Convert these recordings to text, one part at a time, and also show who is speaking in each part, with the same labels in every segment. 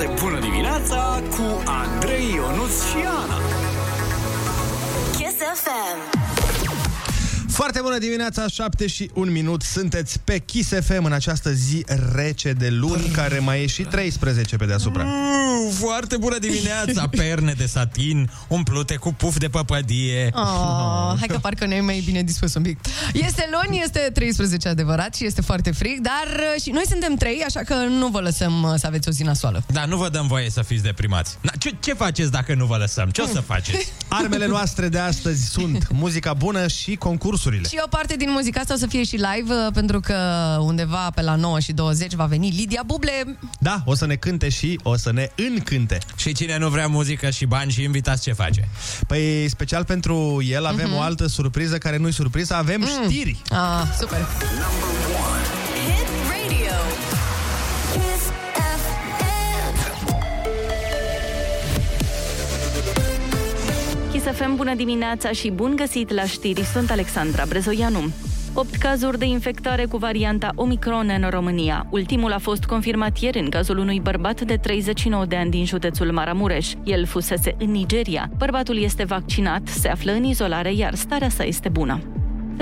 Speaker 1: foarte bună dimineața cu Andrei Ionuț și Ana.
Speaker 2: Kiss FM.
Speaker 3: Foarte bună dimineața, 7 și 1 minut. Sunteți pe Kiss FM în această zi rece de luni, care mai e și 13 pe deasupra.
Speaker 4: Mm, foarte bună dimineața, perne de satin, umplute cu puf de păpădie.
Speaker 5: Oh, hai că parcă ne mai bine dispus un pic. Este luni, este 13 adevărat și este foarte frig, dar uh, și noi suntem trei, așa că nu vă lăsăm uh, să aveți o zi nasoală.
Speaker 4: Da, nu vă dăm voie să fiți deprimați. Na, ce, ce faceți dacă nu vă lăsăm? Ce o să faceți?
Speaker 3: Armele noastre de astăzi sunt muzica bună și concursurile.
Speaker 5: Și o parte din muzica asta o să fie și live, uh, pentru că undeva pe la 9 și 20 va veni Lidia Buble.
Speaker 3: Da, o să ne cânte și o să ne încânte.
Speaker 4: Și cine nu vrea muzică și bani și invitați, ce face?
Speaker 3: Păi, special pentru el avem
Speaker 5: Mhm.
Speaker 3: o altă surpriză care nu-i surpriză, avem știri.
Speaker 5: Ah, super.
Speaker 2: Hit radio.
Speaker 6: Chisafem, bună dimineața și bun găsit la știri. Sunt Alexandra Brezoianu. 8 cazuri de infectare cu varianta Omicron în România. Ultimul a fost confirmat ieri în cazul unui bărbat de 39 de ani din județul Maramureș. El fusese în Nigeria. Bărbatul este vaccinat, se află în izolare, iar starea sa este bună.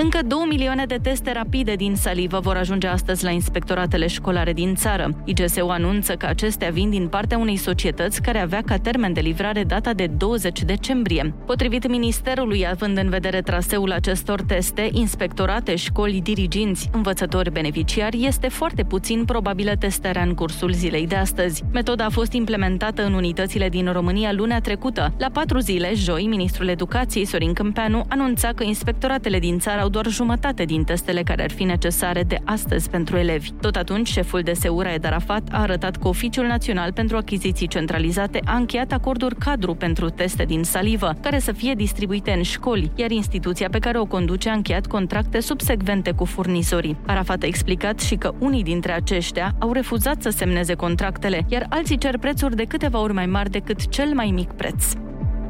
Speaker 6: Încă 2 milioane de teste rapide din salivă vor ajunge astăzi la inspectoratele școlare din țară. IGSU anunță că acestea vin din partea unei societăți care avea ca termen de livrare data de 20 decembrie. Potrivit Ministerului, având în vedere traseul acestor teste, inspectorate, școli, diriginți, învățători, beneficiari, este foarte puțin probabilă testarea în cursul zilei de astăzi. Metoda a fost implementată în unitățile din România lunea trecută. La patru zile, joi, ministrul educației Sorin Câmpeanu anunța că inspectoratele din țară au doar jumătate din testele care ar fi necesare de astăzi pentru elevi. Tot atunci, șeful de Seura Ed Arafat a arătat că Oficiul Național pentru Achiziții Centralizate a încheiat acorduri cadru pentru teste din salivă, care să fie distribuite în școli, iar instituția pe care o conduce a încheiat contracte subsecvente cu furnizorii. Arafat a explicat și că unii dintre aceștia au refuzat să semneze contractele, iar alții cer prețuri de câteva ori mai mari decât cel mai mic preț.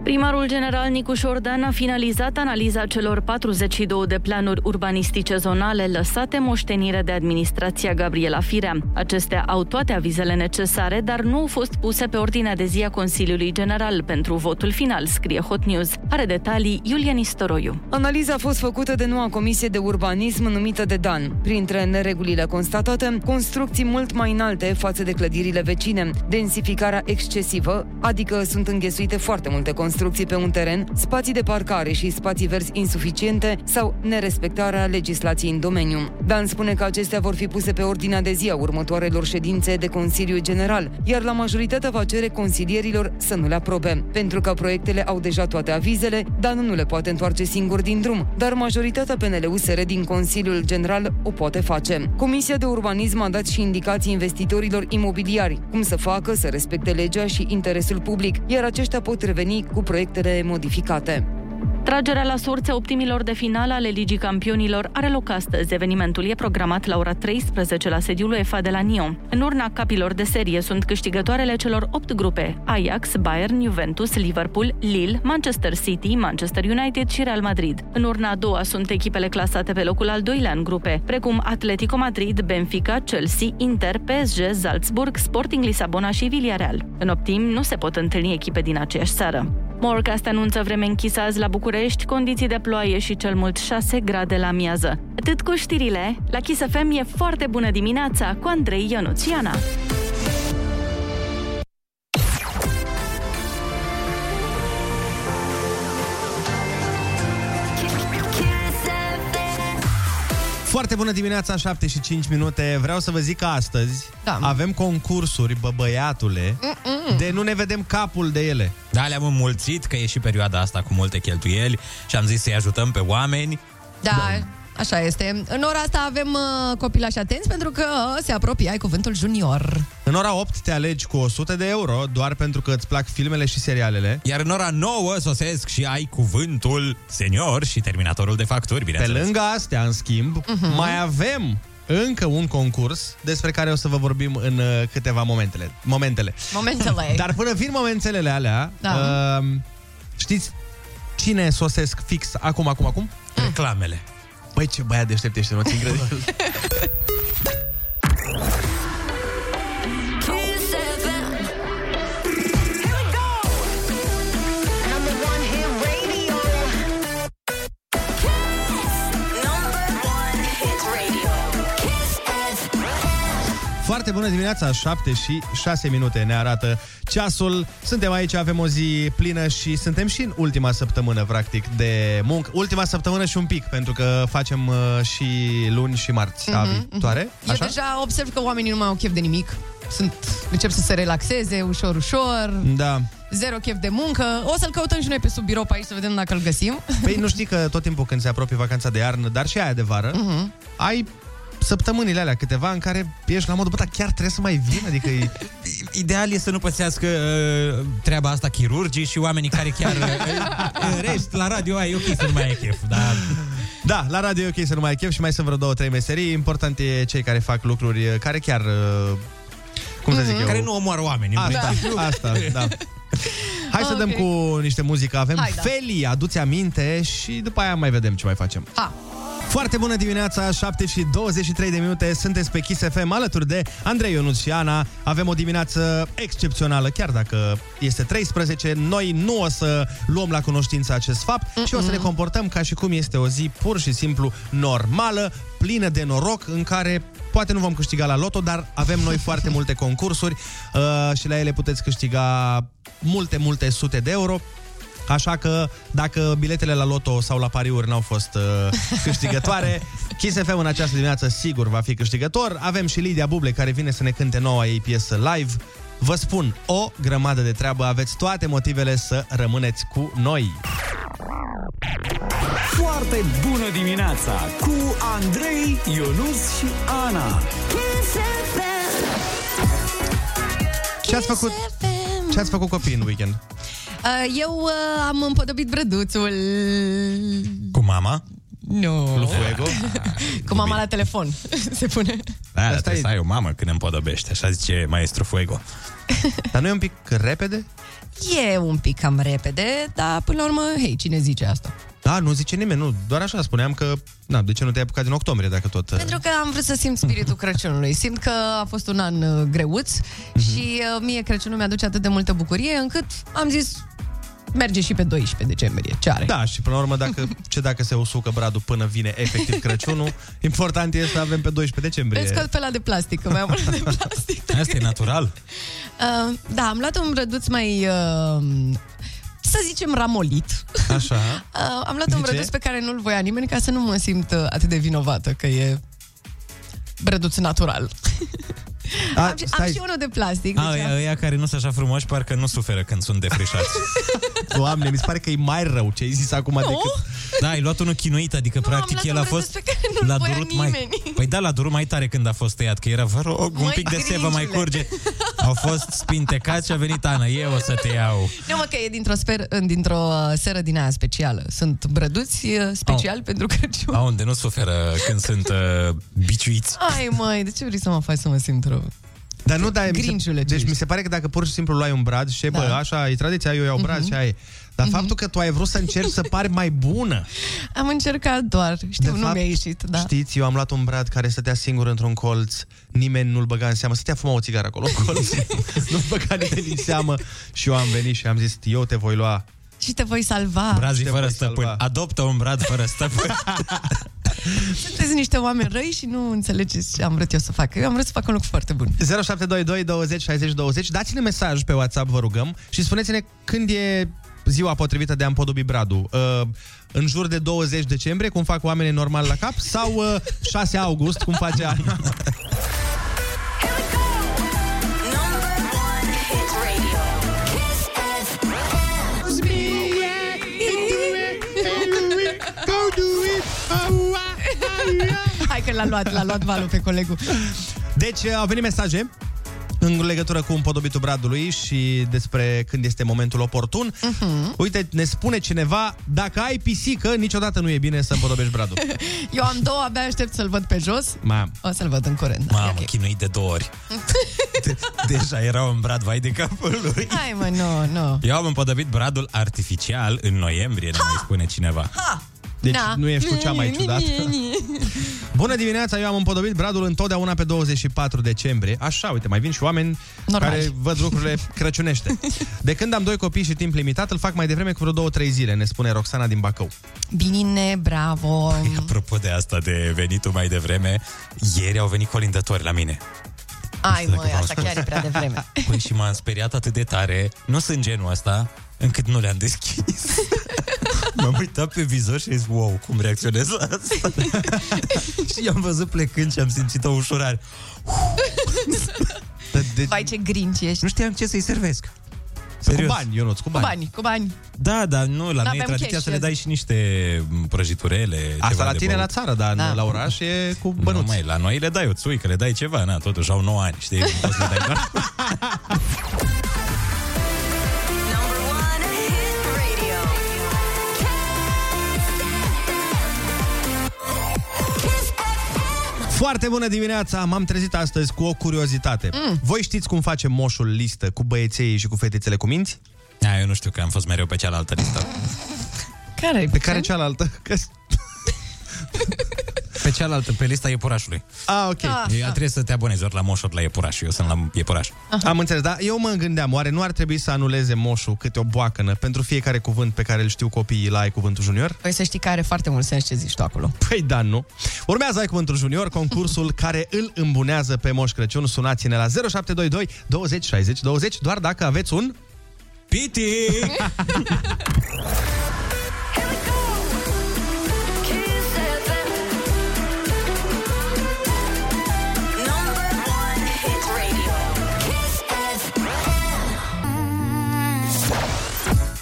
Speaker 6: Primarul general Nicuș Șordan a finalizat analiza celor 42 de planuri urbanistice zonale lăsate moștenire de administrația Gabriela Firea. Acestea au toate avizele necesare, dar nu au fost puse pe ordinea de zi a Consiliului General pentru votul final, scrie Hot News. Are detalii Iulian Istoroiu.
Speaker 7: Analiza a fost făcută de noua comisie de urbanism numită de Dan. Printre neregulile constatate, construcții mult mai înalte față de clădirile vecine, densificarea excesivă, adică sunt înghesuite foarte multe construcții pe un teren, spații de parcare și spații verzi insuficiente sau nerespectarea legislației în domeniu. Dan spune că acestea vor fi puse pe ordinea de zi a următoarelor ședințe de Consiliu General, iar la majoritatea va cere consilierilor să nu le aprobe. Pentru că proiectele au deja toate avizele, Dan nu le poate întoarce singur din drum, dar majoritatea PNL-USR din Consiliul General o poate face. Comisia de urbanism a dat și indicații investitorilor imobiliari, cum să facă să respecte legea și interesul public, iar aceștia pot reveni cu proiectele modificate.
Speaker 6: Tragerea la sorți a optimilor de finală ale Ligii Campionilor are loc astăzi. Evenimentul e programat la ora 13 la sediul UEFA de la Nio. În urna capilor de serie sunt câștigătoarele celor 8 grupe Ajax, Bayern, Juventus, Liverpool, Lille, Manchester City, Manchester United și Real Madrid. În urna a doua sunt echipele clasate pe locul al doilea în grupe, precum Atletico Madrid, Benfica, Chelsea, Inter, PSG, Salzburg, Sporting Lisabona și Villarreal. În optim nu se pot întâlni echipe din aceeași țară. Morecast anunță vreme închisă azi la București, condiții de ploaie și cel mult 6 grade la miază. Atât cu știrile, la Kiss FM e foarte bună dimineața cu Andrei Ionuțiana.
Speaker 3: Foarte bună dimineața, 7 și 5 minute. Vreau să vă zic că astăzi
Speaker 5: Da.
Speaker 3: avem concursuri, bă băiatule, de nu ne vedem capul de ele.
Speaker 4: Da, le-am înmulțit că e și perioada asta cu multe cheltuieli și am zis să-i ajutăm pe oameni.
Speaker 5: Da, așa este. În ora asta avem uh, copilași atenți pentru că uh, se apropie, ai cuvântul junior.
Speaker 3: În ora 8 te alegi cu 100 de euro doar pentru că îți plac filmele și serialele.
Speaker 4: Iar în ora 9 sosesc și ai cuvântul senior și terminatorul de facturi,
Speaker 3: Pe
Speaker 4: bineînțeles.
Speaker 3: lângă astea, în schimb,
Speaker 5: Mhm.
Speaker 3: mai avem încă un concurs despre care o să vă vorbim în uh, câteva momentele. momentele.
Speaker 5: Momentele.
Speaker 3: Dar până vin momentele alea,
Speaker 5: Da.
Speaker 3: uh, știți cine sosesc fix acum, acum, acum?
Speaker 4: Reclamele.
Speaker 3: Băi, ce băiat deștept ești, nu ți incredibil. Foarte bună dimineața, 7 și 6 minute ne arată ceasul. Suntem aici, avem o zi plină și suntem și în ultima săptămână, practic, de muncă. Ultima săptămână și un pic, pentru că facem uh, și luni și marți a viitoare.
Speaker 5: Eu deja observ că oamenii nu mai au chef de nimic. Sunt, încep să se relaxeze ușor, ușor,
Speaker 3: Da.
Speaker 5: zero chef de muncă. O să-l căutăm și noi pe sub birou pe aici să vedem dacă îl găsim.
Speaker 3: Păi nu știi că tot timpul când se apropie vacanța de iarnă, dar și aia de vară,
Speaker 5: Mhm.
Speaker 3: ai săptămânile alea câteva în care ești la modul, bă, dar chiar trebuie să mai vin? Adică e...
Speaker 4: Ideal e să nu pățească uh, treaba asta chirurgii și oamenii care chiar... Uh, în rest, la radio ai ok să nu mai ai chef, dar...
Speaker 3: Da, la radio e ok să nu mai ai chef și mai sunt vreo două, trei meserii. Important e cei care fac lucruri uh, care chiar... uh, Cum să zic eu?
Speaker 4: Care nu omoară oameni. în
Speaker 3: Asta,
Speaker 4: principiu.
Speaker 3: asta, da. Hai să
Speaker 5: Ok.
Speaker 3: dăm cu niște muzică. Avem
Speaker 5: Hai, da.
Speaker 3: Feli, aduți aminte și după aia mai vedem ce mai facem.
Speaker 5: Ha!
Speaker 3: Foarte bună dimineața, 7 și 23 de minute, sunteți pe Kiss FM alături de Andrei Ionuț și Ana. Avem o dimineață excepțională, chiar dacă este 13, noi nu o să luăm la cunoștință acest fapt Mm-mm. și o să ne comportăm ca și cum este o zi pur și simplu normală, plină de noroc, în care poate nu vom câștiga la loto, dar avem noi foarte multe concursuri uh, și la ele puteți câștiga multe, multe sute de euro. Așa că dacă biletele la loto sau la pariuri n-au fost uh, câștigătoare, Kiss FM în această dimineață sigur va fi câștigător. Avem și Lidia Buble care vine să ne cânte noua ei piesă live. Vă spun, o grămadă de treabă, aveți toate motivele să rămâneți cu noi.
Speaker 1: Foarte bună dimineața cu Andrei, Ionus și Ana.
Speaker 2: Kiss FM.
Speaker 3: Ce ați făcut? Ce ați făcut copii în weekend?
Speaker 5: Uh, Eu uh, am împodobit brăduțul.
Speaker 4: Cu mama?
Speaker 5: Nu.
Speaker 3: Lu Fuego?
Speaker 5: Cu mama la telefon. Se pune.
Speaker 4: Da, dar
Speaker 3: Asta
Speaker 4: trebuie
Speaker 3: e-
Speaker 4: să ai o mamă când împodobești, așa zice maestru Fuego.
Speaker 3: Dar nu e un pic repede?
Speaker 5: E un pic cam repede, dar până la urmă, hei, cine zice asta?
Speaker 3: Da, nu zice nimeni, nu. Doar așa spuneam că, na, de ce nu te-ai apucat din octombrie dacă tot... uh,
Speaker 5: Pentru că am vrut să simt spiritul Crăciunului. Simt că a fost un an uh, greuț și uh, mie Crăciunul mi-aduce atât de multă bucurie încât am zis merge și pe 12 decembrie. Ce are?
Speaker 3: Da, și până la urmă, dacă, ce dacă se usucă bradul până vine efectiv Crăciunul, important e să avem pe 12 decembrie.
Speaker 5: Îl scot pe la de plastic, că mai am unul de plastic.
Speaker 4: Asta e natural.
Speaker 5: Uh, da, am luat un brăduț mai... Uh, să zicem ramolit.
Speaker 3: Așa.
Speaker 5: Uh, am luat
Speaker 3: De
Speaker 5: un
Speaker 3: ce?
Speaker 5: brăduț pe care nu-l voia nimeni ca să nu mă simt uh, atât de vinovată că e brăduț natural.
Speaker 3: A,
Speaker 5: am, și- am și unul de plastic.
Speaker 4: A,
Speaker 5: deci am-
Speaker 4: ăia, ăia care nu sunt așa frumoși, parcă nu suferă când sunt defrișați.
Speaker 3: Doamne, mi se pare că e mai rău ce ai zis acum
Speaker 5: Nu?
Speaker 3: decât...
Speaker 4: Da, ai luat unul chinuit, adică
Speaker 5: Nu, am
Speaker 4: practic
Speaker 5: luat
Speaker 4: el
Speaker 5: un
Speaker 4: a
Speaker 5: brăduț
Speaker 4: fost...
Speaker 5: pe care nu-l voia
Speaker 4: mai...
Speaker 5: nimeni.
Speaker 4: Păi da, l-a durut mai tare când a fost tăiat, că era, vă rog, un
Speaker 5: Măi,
Speaker 4: pic de sevă mai
Speaker 5: gringile.
Speaker 4: curge. Au fost spintecați și a venit Ana, eu o să te iau.
Speaker 5: Nu, mă, că e dintr-o, sper, dintr-o uh, seră din aia specială. Sunt brăduți uh, special pentru Crăciun.
Speaker 4: A, unde nu suferă când sunt uh, biciuiți.
Speaker 5: Ai, măi, de ce vrei să mă faci să mă simt rău?
Speaker 3: Dar nu, da, mi se,
Speaker 5: Grinjule, ce
Speaker 3: deci
Speaker 5: ești.
Speaker 3: mi se pare că dacă pur și simplu luai un brad și bă,
Speaker 5: Da.
Speaker 3: așa, e tradiția, eu iau brad și aia e. Dar faptul că tu ai vrut să încerci să pari mai bună.
Speaker 5: Am încercat doar, știu, nu mi-a ieșit, da.
Speaker 3: Știți, eu am luat un brad care stătea singur într-un colț, nimeni nu-l băga în seamă, stătea fuma o țigară acolo în colț, nu băga nimeni în seamă și eu am venit și am zis, eu te voi lua.
Speaker 5: Și te voi salva.
Speaker 4: Brazii
Speaker 3: te
Speaker 4: fără
Speaker 3: voi
Speaker 4: stăpân.
Speaker 3: salva.
Speaker 4: Adoptă un brad fără stăpân.
Speaker 5: Sunteți niște oameni răi și nu înțelegeți ce am vrut eu să fac. Eu am vrut să fac un lucru foarte bun.
Speaker 3: 0722 20 60 20 Dați-ne mesaj pe WhatsApp, vă rugăm Și spuneți-ne când e ziua potrivită de a împodobi bradul uh, În jur de 20 decembrie, cum fac oamenii normal la cap Sau uh, 6 august, cum face Ana.
Speaker 2: Number one hit radio. Kiss FM.
Speaker 5: Hai că l-a luat, l-a luat valul pe colegul.
Speaker 3: Deci uh, au venit mesaje în legătură cu împodobitul bradului și despre când este momentul oportun. Uh-huh. Uite, ne spune cineva, dacă ai pisică, niciodată nu e bine să împodobești bradul.
Speaker 5: Eu am două, abia aștept să-l văd pe jos.
Speaker 3: Mam.
Speaker 5: O să-l văd în curând. da, e
Speaker 4: Mamă,
Speaker 5: ok.
Speaker 4: chinuit de două ori. De- deja era un brad vai de capul lui.
Speaker 5: Hai mă, nu, nu.
Speaker 4: Eu am împodobit bradul artificial în noiembrie, ne mai spune cineva.
Speaker 3: Deci
Speaker 5: Da.
Speaker 3: nu ești cu cea mai ciudată. Bună dimineața, eu am împodobit bradul întotdeauna pe 24 decembrie. Așa, uite, mai vin și oameni
Speaker 5: Normal.
Speaker 3: care văd lucrurile crăciunește. De când am doi copii și timp limitat, îl fac mai devreme cu vreo 2-3 zile, ne spune Roxana din Bacău.
Speaker 5: Bine, bravo.
Speaker 4: Apropo de asta de venitul mai devreme, ieri au venit colindători la mine.
Speaker 5: Ai,
Speaker 4: știu dacă
Speaker 5: măi,
Speaker 4: v-am
Speaker 5: asta
Speaker 4: spus.
Speaker 5: chiar e prea devreme.
Speaker 4: Păi și m-am speriat atât de tare, nu sunt genul ăsta, încât nu le-am deschis. M-am uitat pe vizor și am zis, wow, cum reacționez la asta? și i-am văzut plecând și am simțit o ușurare.
Speaker 3: De, de,
Speaker 5: Vai, ce grinci ești.
Speaker 4: Nu știam ce să-i servesc.
Speaker 3: cu
Speaker 4: Serios.
Speaker 3: bani, Ionuț, cu
Speaker 5: Cu
Speaker 3: bani.
Speaker 5: bani, cu bani.
Speaker 4: Da, dar nu, la noi e
Speaker 5: N-aveam
Speaker 4: tradiția
Speaker 5: cash,
Speaker 4: să le
Speaker 5: azi.
Speaker 4: dai și niște m, prăjiturele.
Speaker 3: Asta
Speaker 4: ceva
Speaker 3: la
Speaker 4: de
Speaker 3: tine la
Speaker 4: băut.
Speaker 3: țară, dar
Speaker 5: Da.
Speaker 3: da. la oraș e cu
Speaker 4: Nu,
Speaker 3: bănuți.
Speaker 4: mai, la noi le dai o țuică, le dai ceva, na, totuși au 9 ani, știi?
Speaker 3: Foarte bună dimineața! M-am trezit astăzi cu o curiozitate. Mm. Voi știți cum face moșul listă cu băieței și cu fetițele cu minți?
Speaker 4: Da, eu nu știu că am fost mereu pe cealaltă listă.
Speaker 5: Care
Speaker 3: Pe care cealaltă? Că...
Speaker 4: Pe cealaltă, pe lista iepurașului.
Speaker 3: A, ok.
Speaker 5: Ah.
Speaker 4: Eu trebuie să te abonezi ori la moș, ori la iepuraș. Eu sunt la iepuraș.
Speaker 3: Am înțeles, dar eu mă gândeam, oare nu ar trebui să anuleze moșul câte o boacănă pentru fiecare cuvânt pe care îl știu copiii la Ai Cuvântul Junior?
Speaker 5: Păi să știi că are foarte mult sens ce zici tu acolo.
Speaker 3: Păi da, nu. Urmează Ai Cuvântul Junior, concursul care îl îmbunează pe Moș Crăciun. Sunați-ne la 0722 20 60 20, doar dacă aveți un...
Speaker 4: Piti!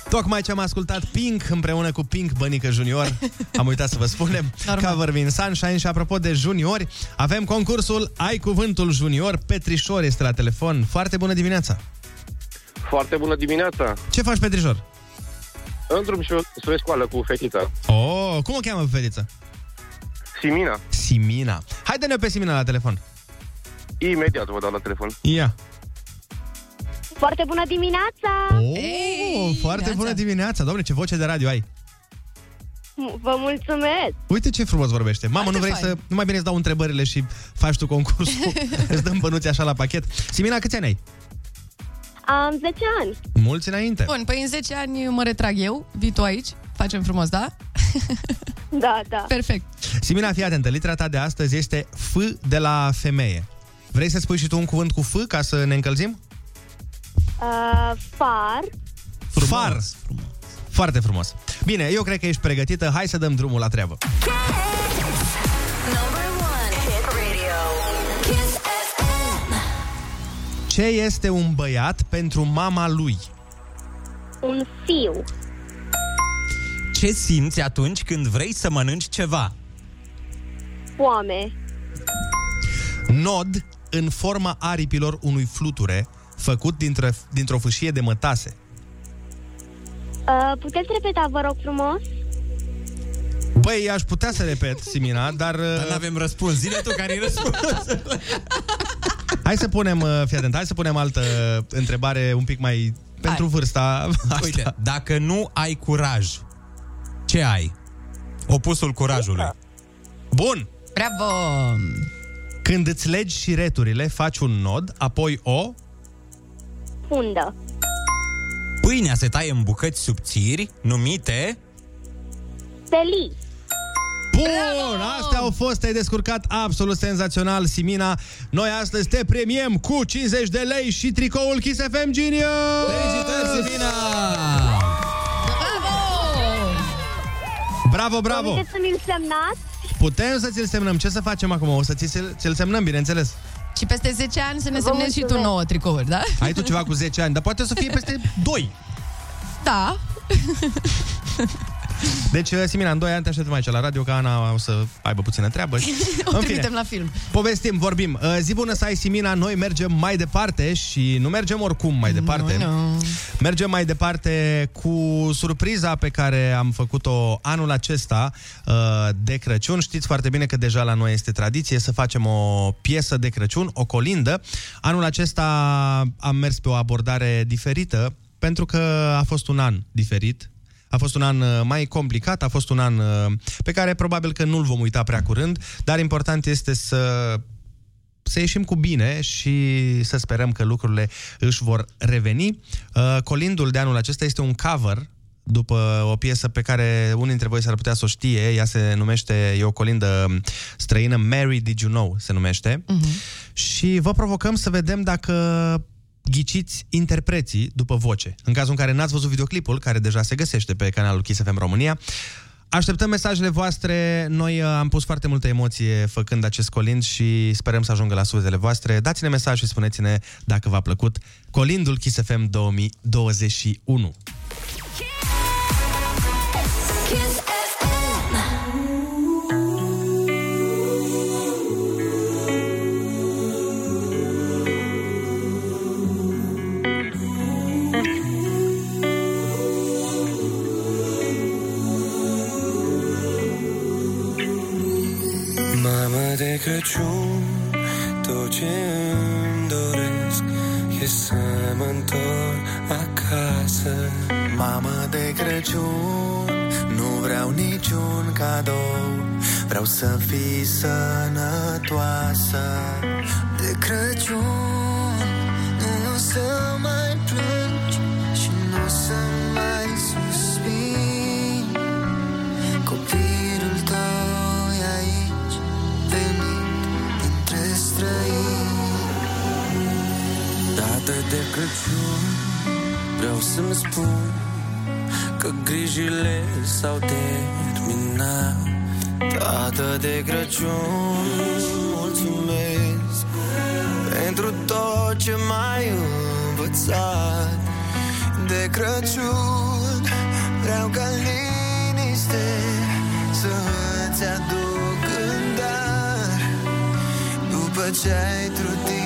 Speaker 3: Tocmai ce am ascultat Pink împreună cu Pink Bănică Junior. Am uitat să vă spunem.
Speaker 5: Normal.
Speaker 3: Cover Me in Sunshine și apropo de juniori, avem concursul Ai Cuvântul Junior. Petrișor este la telefon. Foarte bună dimineața!
Speaker 8: Foarte bună dimineața!
Speaker 3: Ce faci, Petrișor?
Speaker 8: În drum și spre școală cu fetița.
Speaker 3: Oh, cum o cheamă pe fetiță?
Speaker 8: Simina.
Speaker 3: Simina. Haide-ne pe Simina la telefon.
Speaker 8: Imediat vă dau la telefon.
Speaker 3: Ia.
Speaker 9: Foarte bună dimineața!
Speaker 3: Oh,
Speaker 5: Ei,
Speaker 3: foarte
Speaker 5: dimineața.
Speaker 3: bună dimineața. Doamne, ce voce de radio ai.
Speaker 9: Vă mulțumesc!
Speaker 3: Uite ce frumos vorbește. Mamă,
Speaker 5: Foarte
Speaker 3: nu vrei
Speaker 5: fain.
Speaker 3: să... Nu mai bine îți dau întrebările și faci tu concursul. îți dăm bănuți așa la pachet. Simina, câți ani ai?
Speaker 9: Am 10 ani.
Speaker 3: Mulți înainte.
Speaker 5: Bun, păi în 10 ani mă retrag eu, vii tu aici, facem frumos, da?
Speaker 9: Da, da.
Speaker 5: Perfect.
Speaker 3: Simina, fii atentă. Litera ta de astăzi este F de la femeie. Vrei să spui și tu un cuvânt cu F ca să ne încălzim?
Speaker 9: Uh, far.
Speaker 3: Far. Foarte frumos. Bine, eu cred că ești pregătită. Hai să dăm drumul la treabă.
Speaker 2: Number one hit radio. Kiss FM.
Speaker 3: Ce este un băiat pentru mama lui?
Speaker 9: Un fiu.
Speaker 4: Ce simți atunci când vrei să mănânci ceva?
Speaker 9: Foame.
Speaker 3: Nod în forma aripilor unui fluture făcut dintre, dintr-o fâșie de mătase.
Speaker 9: Uh, puteți repeta, vă rog frumos?
Speaker 3: Băi, aș putea să repet, Simina, dar...
Speaker 4: Dar
Speaker 3: uh,
Speaker 4: nu avem răspuns. Zine tu care-i răspuns.
Speaker 3: Hai să punem, uh, fii atent, hai să punem altă întrebare un pic mai pentru
Speaker 5: Hai.
Speaker 3: vârsta asta.
Speaker 4: Uite, dacă nu ai curaj, ce ai? Opusul curajului.
Speaker 3: Bun!
Speaker 5: Bravo!
Speaker 3: Când îți legi șireturile, faci un nod, apoi o...
Speaker 9: Fundă.
Speaker 4: Pâinea se taie în bucăți subțiri, numite...
Speaker 9: Felii.
Speaker 3: Bun! Astea au fost, te-ai descurcat absolut senzațional, Simina. Noi astăzi te premiem cu 50 de lei și tricoul Kiss FM Genius!
Speaker 4: Felicitări, Simina!
Speaker 3: Bravo, bravo!
Speaker 9: Puteți să mi-l semnați?
Speaker 3: Putem să ți-l semnăm. Ce să facem acum? O să ți- ți-l semnăm, bineînțeles.
Speaker 5: Și peste 10 ani să ne
Speaker 9: Vă
Speaker 5: semnezi și tu
Speaker 9: mulțumesc.
Speaker 5: nouă tricouri, da?
Speaker 3: Ai tu ceva cu 10 ani, dar poate o să fie peste 2.
Speaker 5: Da.
Speaker 3: Deci, Simina, în 2 ani te așteptăm aici la radio, că Ana o să aibă puțină treabă. Și...
Speaker 5: O trimitem la film.
Speaker 3: Povestim, vorbim. Uh, Zi bună să ai, Simina, noi mergem mai departe și nu mergem oricum mai departe.
Speaker 5: Nu, nu.
Speaker 3: Mergem mai departe cu surpriza pe care am făcut-o anul acesta uh, de Crăciun. Știți foarte bine că deja la noi este tradiție să facem o piesă de Crăciun, o colindă. Anul acesta am mers pe o abordare diferită pentru că a fost un an diferit. A fost un an uh, mai complicat, a fost un an uh, pe care probabil că nu-l vom uita prea curând, dar important este să să ieșim cu bine și să sperăm că lucrurile își vor reveni. Uh, Colindul de anul acesta este un cover după o piesă pe care unii dintre voi s-ar putea să o știe. Ea se numește, e o colindă străină, Mary Did You Know se numește. Uh-huh. Și vă provocăm să vedem dacă ghiciți interpreții după voce. În cazul în care n-ați văzut videoclipul, care deja se găsește pe canalul Kiss FM România, Așteptăm mesajele voastre. Noi uh, am pus foarte multă emoție făcând acest colind și sperăm să ajungă la suzele voastre. Dați-ne mesaj și spuneți-ne dacă v-a plăcut colindul Kiss FM 2021.
Speaker 10: Crăciun,
Speaker 11: nu vreau niciun cadou. Vreau să fii sănătoasă De Crăciun, nu o să mai plângi Și nu o să mai suspini Copilul tău e aici, venit dintre străini.
Speaker 10: Dată de Crăciun, vreau să-mi spun Că grijile s-au terminat.
Speaker 11: Tată de Crăciun, mulțumesc Pentru tot ce m-ai învățat. De Crăciun, vreau ca liniște Să-ți aduc în dar. După ce ai trudit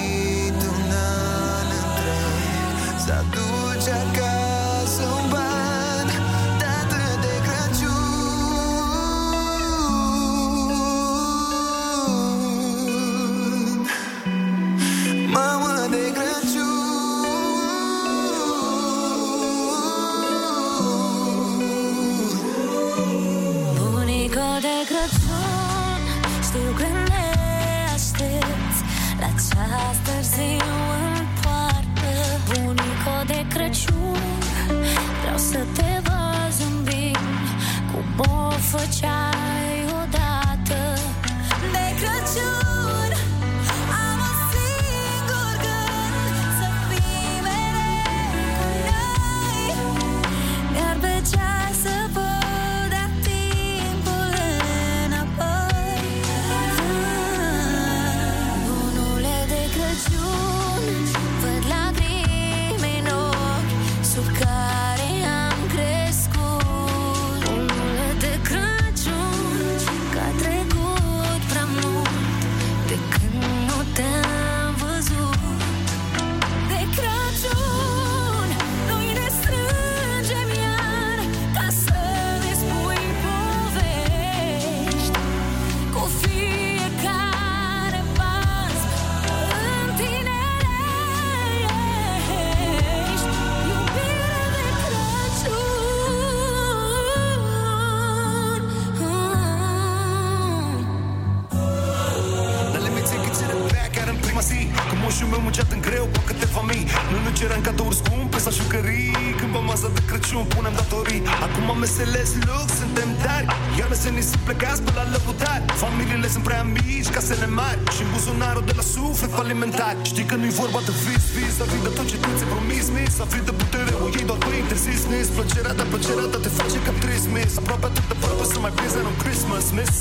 Speaker 12: vorba de vis, vis Să fii de tot ce tu ți-ai promis, mis Să fii de putere, o iei doar pe interzis, mis Plăcerea, dar plăcerea ta te face cam trist, mis Aproape atât de aproape să mai prinzi un Christmas, miss.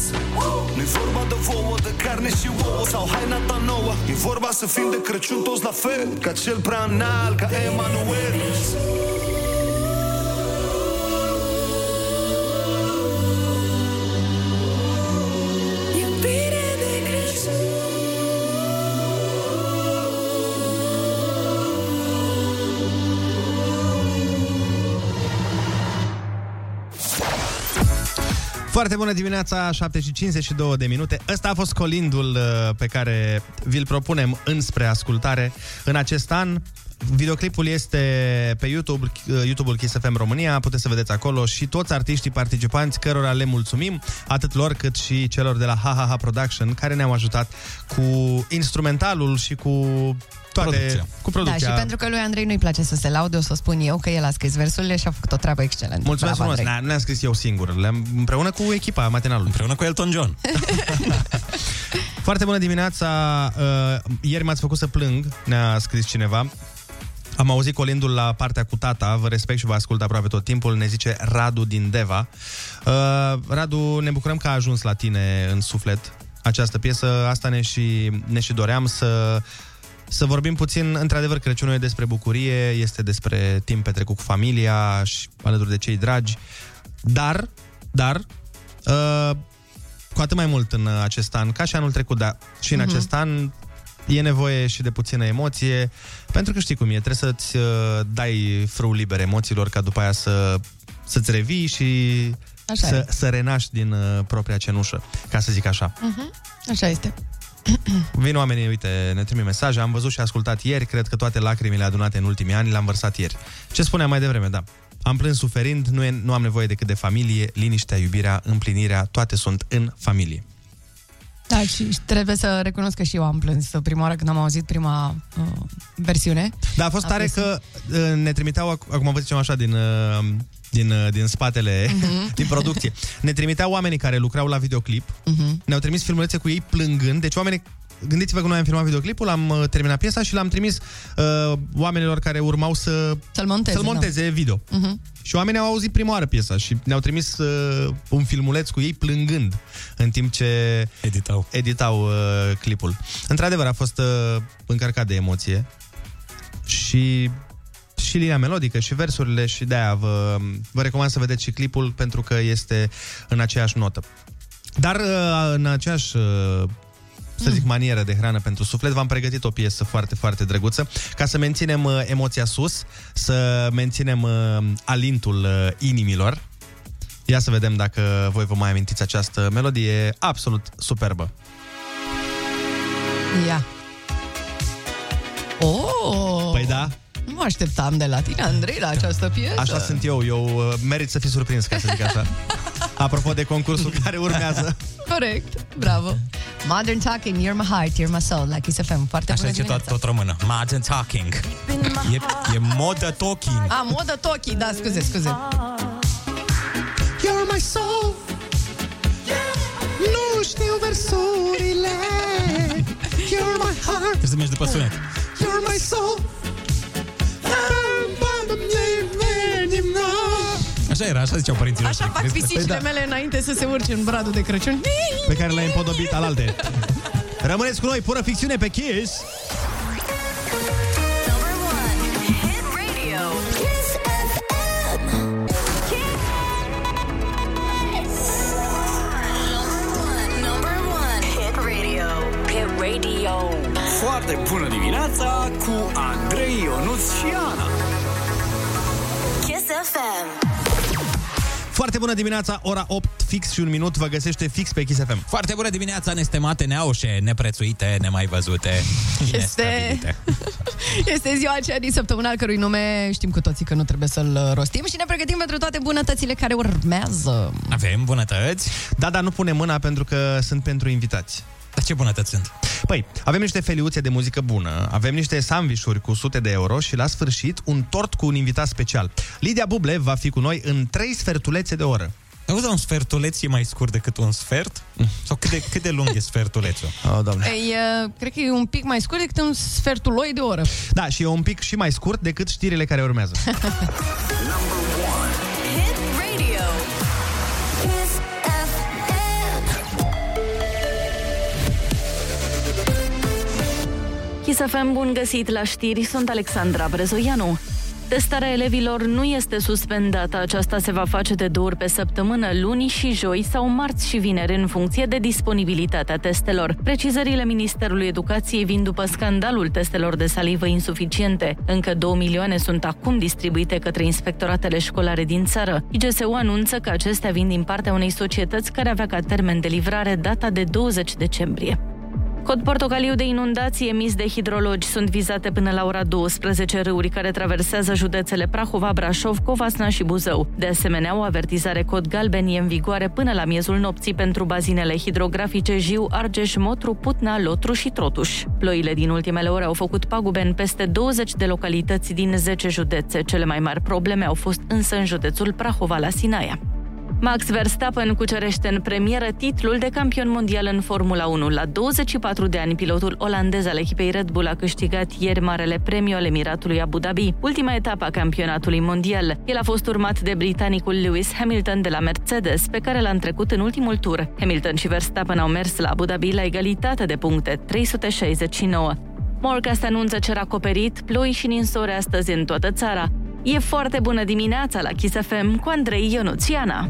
Speaker 12: Nu-i vorba de vouă, de carne și ouă Sau haina ta nouă. E vorba să fim de Crăciun toți la fel Ca cel prea înalt, ca Emanuel
Speaker 3: Foarte bună dimineața, 7 și 52 de minute. Ăsta a fost colindul uh, pe care vi-l propunem înspre ascultare în acest an. Videoclipul este pe YouTube, YouTube-ul Kiss FM România, puteți să vedeți acolo și toți artiștii participanți cărora le mulțumim, atât lor cât și celor de la HaHaHa Production, care ne-au ajutat cu instrumentalul și cu toate,
Speaker 4: Producția.
Speaker 3: cu
Speaker 5: Da,
Speaker 3: producția.
Speaker 5: și pentru că lui Andrei nu-i place să se laude, o să o spun eu că el a scris versurile și a făcut o treabă excelentă.
Speaker 3: Mulțumesc
Speaker 5: Bravo,
Speaker 3: frumos,
Speaker 5: Andrei.
Speaker 3: ne- le-am scris eu singur, le-am împreună cu echipa matinalului.
Speaker 4: Împreună cu Elton John.
Speaker 3: Foarte bună dimineața! Uh, ieri m-ați făcut să plâng, ne-a scris cineva. Am auzit colindul la partea cu tata, vă respect și vă ascult aproape tot timpul, ne zice Radu din Deva. Uh, Radu, ne bucurăm că a ajuns la tine în suflet această piesă, asta ne și, ne și doream să, să vorbim puțin, într-adevăr, Crăciunul e despre bucurie, este despre timp petrecut cu familia și alături de cei dragi, dar, dar, uh, cu atât mai mult în acest an, ca și anul trecut, dar și în
Speaker 5: Mhm.
Speaker 3: acest an e nevoie și de puțină emoție, pentru că știi cum e, trebuie să-ți uh, dai frâu liber emoțiilor ca după aia să, să-ți revii și
Speaker 5: Așa
Speaker 3: să,
Speaker 5: e.
Speaker 3: să renaști din uh, propria cenușă, ca să zic așa.
Speaker 5: Mhm. Așa este.
Speaker 3: Vin oamenii, uite, ne trimit mesaje, am văzut și ascultat ieri, cred că toate lacrimile adunate în ultimii ani le-am vărsat ieri. Ce spuneam mai devreme, da. Am plâns suferind, nu, e, nu am nevoie decât de familie, liniștea, iubirea, împlinirea, toate sunt în familie.
Speaker 5: Da, și trebuie să recunosc că și eu am plâns prima oară când am auzit prima uh, versiune.
Speaker 3: Da, a fost
Speaker 5: A
Speaker 3: tare
Speaker 5: fost-
Speaker 3: că uh, ne trimiteau, ac- acum vă zicem așa, din, uh, din, uh, din spatele,
Speaker 5: Mhm.
Speaker 3: din producție, ne trimiteau oamenii care lucrau la videoclip,
Speaker 5: Mhm.
Speaker 3: ne-au trimis filmulețe cu ei plângând, deci oamenii Gândiți-vă că noi am filmat videoclipul, am uh, terminat piesa și l-am trimis uh, oamenilor care urmau să,
Speaker 5: Să-l monteze,
Speaker 3: să-l monteze video.
Speaker 5: Mhm.
Speaker 3: Și oamenii au auzit prima oară piesa și ne-au trimis uh, un filmuleț cu ei plângând în timp ce
Speaker 4: editau,
Speaker 3: editau uh, clipul. Într-adevăr, a fost uh, încărcat de emoție și și linia melodică și versurile și de-aia vă, vă recomand să vedeți și clipul pentru că este în aceeași notă. Dar uh, în aceeași uh, să zic, manieră de hrană pentru suflet, v-am pregătit o piesă foarte, foarte drăguță, ca să menținem uh, emoția sus, să menținem uh, alintul uh, inimilor. Ia să vedem dacă voi vă mai amintiți această melodie absolut superbă.
Speaker 5: Ia. Oh!
Speaker 3: Păi da,
Speaker 5: Nu mă așteptam de la tine, Andrei, la această piesă.
Speaker 3: așa sunt eu, eu uh, merit să fii surprins, ca să zic așa. Apropo de concursul care urmează.
Speaker 5: Corect, bravo. Modern Talking, You're My Heart, You're My Soul, la Kiss FM. Foarte
Speaker 4: Așa
Speaker 5: bună
Speaker 4: zice tot,
Speaker 5: dimineața.
Speaker 4: tot română. Modern talking. E, e modă talking.
Speaker 5: A, modă Toki, da, scuze, scuze.
Speaker 11: You're my soul Nu știu versurile You're my heart
Speaker 4: Trebuie să mergi după sunet.
Speaker 11: You're my soul
Speaker 4: Așa era, așa ziceau părinții
Speaker 5: Așa
Speaker 4: noștri.
Speaker 5: fac
Speaker 4: crezi?
Speaker 5: pisicile
Speaker 3: Păi da.
Speaker 5: mele înainte să se urce în bradul de Crăciun.
Speaker 3: pe care l-ai împodobit alalte. Rămâneți cu noi, pură ficțiune pe Kiss!
Speaker 1: Foarte bună dimineața cu Andrei Ionuț și Ana.
Speaker 2: Kiss FM.
Speaker 3: Foarte bună dimineața, ora 8, fix și un minut, vă găsește fix pe Kiss FM.
Speaker 4: Foarte bună dimineața, nestemate, neaușe, neprețuite, nemai văzute.
Speaker 5: Este,
Speaker 4: nestabilite.
Speaker 5: este ziua aceea din săptămâna al cărui nume știm cu toții că nu trebuie să-l rostim și ne pregătim pentru toate bunătățile care urmează.
Speaker 4: Avem bunătăți?
Speaker 3: Da, dar nu pune mâna pentru că sunt pentru invitați.
Speaker 4: Dar ce bunătăți sunt?
Speaker 3: Păi, avem niște feliuțe de muzică bună, avem niște sandvișuri cu sute de euro și la sfârșit un tort cu un invitat special. Lidia Buble va fi cu noi în trei sfertulețe de oră.
Speaker 4: Auzi, un sfertuleț e mai scurt decât un sfert? Sau cât de, cât de lung e sfertulețul?
Speaker 3: Oh, doamne.
Speaker 5: Ei, uh, cred că e un pic mai scurt decât un sfertuloi de oră.
Speaker 3: Da, și e un pic și mai scurt decât știrile care urmează.
Speaker 2: Kiss FM,
Speaker 6: bun găsit la știri, sunt Alexandra Brezoianu. Testarea elevilor nu este suspendată, aceasta se va face de două ori pe săptămână, luni și joi sau marți și vineri, în funcție de disponibilitatea testelor. Precizările Ministerului Educației vin după scandalul testelor de salivă insuficiente. Încă 2 milioane sunt acum distribuite către inspectoratele școlare din țară. IGSU anunță că acestea vin din partea unei societăți care avea ca termen de livrare data de 20 decembrie. Cod portocaliu de inundații emis de hidrologi sunt vizate până la ora 12 râuri care traversează județele Prahova, Brașov, Covasna și Buzău. De asemenea, o avertizare cod galben e în vigoare până la miezul nopții pentru bazinele hidrografice Jiu, Argeș, Motru, Putna, Lotru și Trotuș. Ploile din ultimele ore au făcut pagube în peste 20 de localități din 10 județe. Cele mai mari probleme au fost însă în județul Prahova la Sinaia. Max Verstappen cucerește în premieră titlul de campion mondial în Formula 1. La 24 de ani, pilotul olandez al echipei Red Bull a câștigat ieri Marele Premiu al Emiratului Abu Dhabi, ultima etapă a campionatului mondial. El a fost urmat de britanicul Lewis Hamilton de la Mercedes, pe care l-a întrecut în ultimul tur. Hamilton și Verstappen au mers la Abu Dhabi la egalitate de puncte, 369. Morcast anunță cer acoperit, ploi și ninsori astăzi în toată țara. E foarte bună dimineața la Kiss FM cu Andrei Ionuțiana.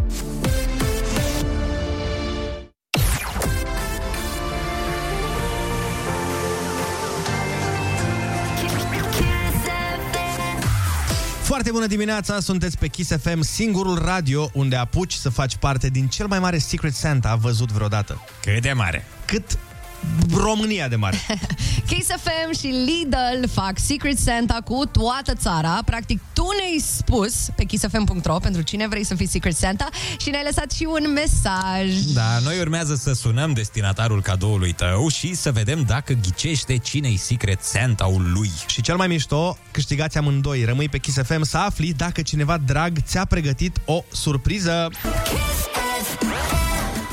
Speaker 3: Foarte bună dimineața, sunteți pe Kiss FM, singurul radio unde apuci să faci parte din cel mai mare Secret Santa văzut vreodată.
Speaker 4: Cât de mare?
Speaker 3: Cât România de mare.
Speaker 5: Kiss FM și Lidl fac Secret Santa cu toată țara. Practic, tu ne-ai spus pe kissfm.ro pentru cine vrei să fii Secret Santa și ne-ai lăsat și un mesaj.
Speaker 4: Da, noi urmează să sunăm destinatarul cadoului tău și să vedem dacă ghicește cine-i Secret Santa-ul lui.
Speaker 3: Și cel mai mișto, câștigați amândoi. Rămâi pe Kiss FM să afli dacă cineva drag ți-a pregătit o surpriză.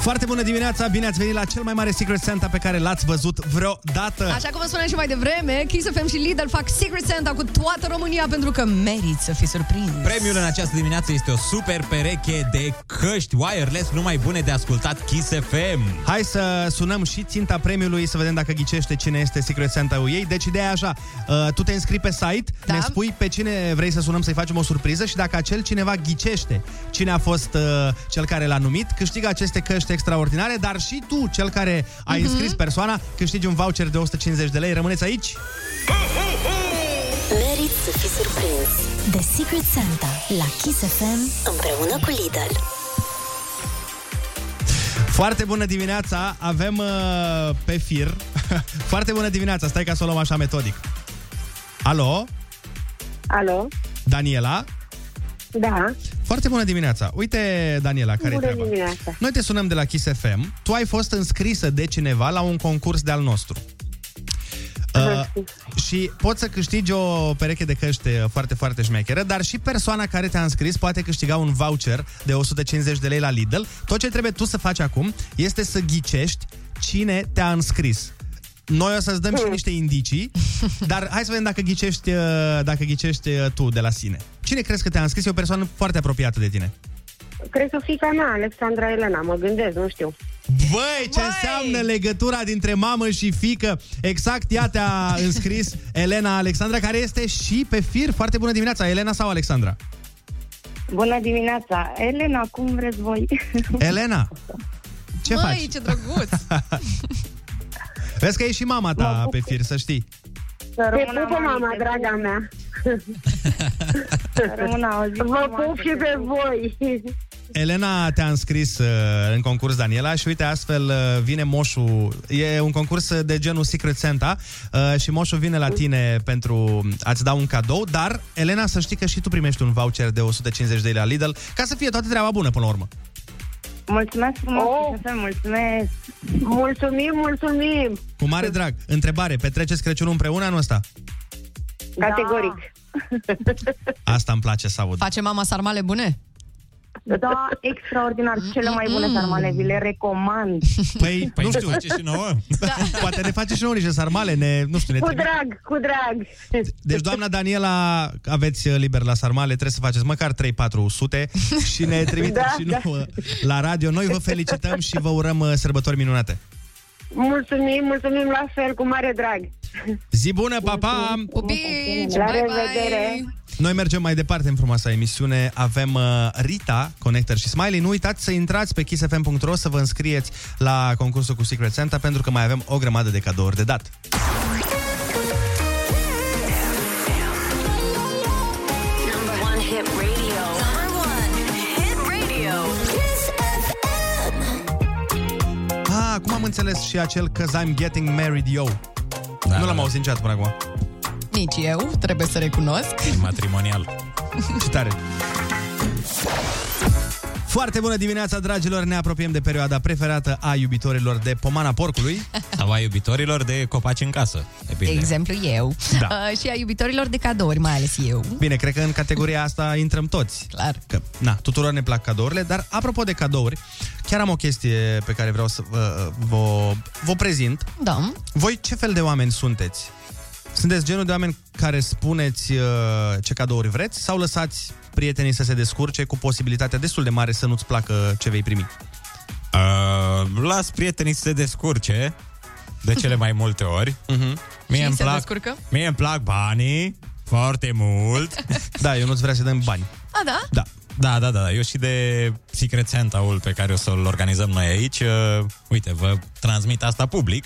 Speaker 3: Foarte bună dimineața, bine ați venit la cel mai mare Secret Santa pe care l-ați văzut vreodată.
Speaker 5: Așa cum vă spuneam și mai devreme, Kiss FM și Lidl fac Secret Santa cu toată România pentru că meriți să fii surprins.
Speaker 4: Premiul în această dimineață este o super pereche de căști wireless numai bune de ascultat Kiss FM.
Speaker 3: Hai să sunăm și ținta premiului să vedem dacă ghicește cine este Secret Santa-ul ei. Deci ideea e așa, uh, tu te înscrii pe site, da. ne spui pe cine vrei să sunăm să-i facem o surpriză și dacă acel cineva ghicește cine a fost uh, cel care l-a numit, câștigă aceste căști extraordinare, dar și tu, cel care a
Speaker 5: Mhm.
Speaker 3: înscris persoana, câștigi un voucher de 150 de lei. Rămâneți aici?
Speaker 2: Merit să fii surprins de Secret Santa la Kiss FM împreună cu Lidl.
Speaker 3: Foarte bună dimineața, avem uh, pe fir. Foarte bună dimineața, stai ca să o luăm așa metodic. Alo,
Speaker 13: Alo?
Speaker 3: Daniela?
Speaker 13: Da.
Speaker 3: Foarte bună dimineața. Uite, Daniela, care e
Speaker 13: Bună
Speaker 3: treaba?
Speaker 13: dimineața.
Speaker 3: Noi te sunăm de la Kiss FM. Tu ai fost înscrisă de cineva la un concurs de-al nostru. Uh, și poți să câștigi o pereche de căști uh, foarte, foarte șmecheră, dar și persoana care te-a înscris poate câștiga un voucher de 150 de lei la Lidl. Tot ce trebuie tu să faci acum este să ghicești cine te-a înscris. Noi o să-ți dăm și niște indicii, dar hai să vedem dacă ghicești, uh, dacă ghicești uh, tu de la sine. Cine crezi că te-a înscris? E o persoană foarte apropiată de tine.
Speaker 13: Cred că fica mea, Alexandra Elena, mă gândesc, nu știu.
Speaker 3: Băi, ce înseamnă legătura dintre mamă și fică? Exact, ea te-a înscris Elena Alexandra, care este și pe fir. Foarte bună dimineața, Elena sau Alexandra?
Speaker 13: Bună dimineața. Elena, cum vreți voi?
Speaker 3: Elena, ce
Speaker 5: Măi,
Speaker 3: faci?
Speaker 5: ce drăguț!
Speaker 3: Vezi că e și mama ta pe fir, să știi.
Speaker 13: Te pupă, mama, draga mea. Rămână o zi Vă pup și pe voi.
Speaker 3: Elena te-a înscris uh, în concurs, Daniela, și uite, astfel uh, vine Moșu. E un concurs uh, de genul Secret Santa uh, și Moșu vine la tine pentru a-ți da un cadou, dar, Elena, să știi că și tu primești un voucher de 150 de lei la Lidl, ca să fie toată treaba bună, până la urmă.
Speaker 13: Mulțumesc frumos, oh. mulțumesc. Mulțumim, mulțumim.
Speaker 3: Cu mare drag. Întrebare, petreceți Crăciunul împreună anul ăsta?
Speaker 13: Categoric.
Speaker 3: Asta îmi place să aud.
Speaker 5: Face mama sarmale bune?
Speaker 13: Da, extraordinar. Cele mai bune sarmale, vi le recomand.
Speaker 3: Păi,
Speaker 4: Păi
Speaker 3: nu
Speaker 4: ne
Speaker 3: știu.
Speaker 4: face și nouă.
Speaker 3: Poate ne face și nouă niște sarmale, ne, nu știu, ne
Speaker 13: Cu
Speaker 3: trimite.
Speaker 13: drag, cu drag.
Speaker 3: Deci, doamna Daniela, aveți uh, liber la sarmale, trebuie să faceți măcar 3-400 și ne trimiteți
Speaker 13: Da,
Speaker 3: și
Speaker 13: da.
Speaker 3: nouă la radio. Noi vă felicităm și vă urăm uh, sărbători minunate.
Speaker 13: Mulțumim, mulțumim la fel, cu mare drag.
Speaker 3: Zi bună, pa, pa!
Speaker 5: Pupici,
Speaker 13: La
Speaker 5: bye,
Speaker 13: revedere.
Speaker 5: bye!
Speaker 3: Noi mergem mai departe în frumoasa emisiune. Avem uh, Rita, Connector și Smiley. Nu uitați să intrați pe kissfm.ro să vă înscrieți la concursul cu Secret Santa pentru că mai avem o grămadă de cadouri de dat.
Speaker 2: Number one hit radio. Number one hit radio. Kiss FM.
Speaker 3: Ah, Ah, cum am înțeles și acel Cause I'm Getting Married Yo. Da, nu l-am auzit niciodată până acum.
Speaker 5: Nici eu, trebuie să recunosc.
Speaker 4: Matrimonial.
Speaker 3: Ce tare! Foarte bună dimineața, dragilor! Ne apropiem de perioada preferată a iubitorilor de pomana porcului.
Speaker 4: Sau a iubitorilor de copaci în casă.
Speaker 5: De
Speaker 4: Depinde.
Speaker 5: exemplu, eu.
Speaker 3: Da.
Speaker 5: Uh, și a iubitorilor de cadouri, mai ales eu.
Speaker 3: Bine, cred că în categoria asta intrăm toți.
Speaker 5: Clar.
Speaker 3: Că, na, tuturor ne plac cadourile, dar apropo de cadouri, chiar am o chestie pe care vreau să vă, vă, vă prezint.
Speaker 5: Da.
Speaker 3: Voi ce fel de oameni sunteți? Sunteți genul de oameni care spuneți uh, ce cadouri vreți sau lăsați prietenii să se descurce cu posibilitatea destul de mare să nu-ți placă ce vei primi?
Speaker 4: Uh, las prietenii să se descurce de cele mai multe ori.
Speaker 3: Uh-huh.
Speaker 4: Mie
Speaker 5: Și
Speaker 4: îmi
Speaker 5: se
Speaker 4: plac,
Speaker 5: descurcă?
Speaker 4: mie îmi plac banii foarte mult.
Speaker 3: Da, eu nu-ți vrea să dăm bani.
Speaker 5: A, da?
Speaker 3: Da.
Speaker 4: Da, da, da. Eu și de Secret Santa-ul pe care o să-l organizăm noi aici, uh, uite, vă transmit asta public.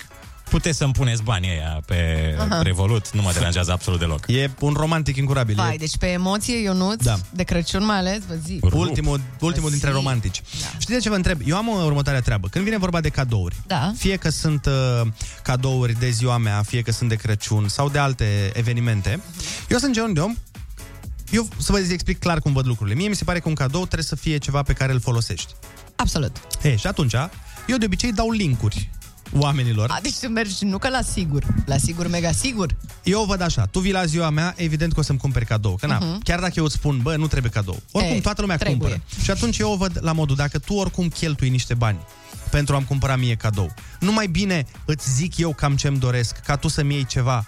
Speaker 4: Puteți să-mi puneți banii ăia pe
Speaker 5: Aha.
Speaker 4: Revolut, nu mă deranjează absolut deloc.
Speaker 3: E un romantic incurabil.
Speaker 5: Vai,
Speaker 3: e
Speaker 5: deci pe emoție, Ionuț,
Speaker 3: Da.
Speaker 5: de Crăciun mai ales, vă zic.
Speaker 3: ultimul, ultimul dintre
Speaker 5: Zi.
Speaker 3: romantici. Da. Știți de ce vă întreb? Eu am o următoarea treabă. Când vine vorba de cadouri,
Speaker 5: Da.
Speaker 3: fie că sunt uh, cadouri de ziua mea, fie că sunt de Crăciun sau de alte evenimente, eu sunt genul de om eu să vă explic clar cum văd lucrurile. Mie mi se pare că un cadou trebuie să fie ceva pe care îl folosești.
Speaker 5: Absolut.
Speaker 3: E, și atunci, eu de obicei dau linkuri oamenilor.
Speaker 5: A, deci tu mergi nu că la sigur, la sigur, mega sigur.
Speaker 3: Eu o văd așa, tu vii la ziua mea, evident că o să-mi cumperi cadou. Că na,
Speaker 5: Mhm.
Speaker 3: chiar dacă eu îți spun, bă, nu trebuie cadou. Oricum,
Speaker 5: Ei,
Speaker 3: toată lumea
Speaker 5: trebuie.
Speaker 3: cumpără. Și atunci eu o văd la modul, dacă tu oricum cheltui niște bani pentru a-mi cumpăra mie cadou, nu mai bine îți zic eu cam ce-mi doresc, ca tu să-mi iei ceva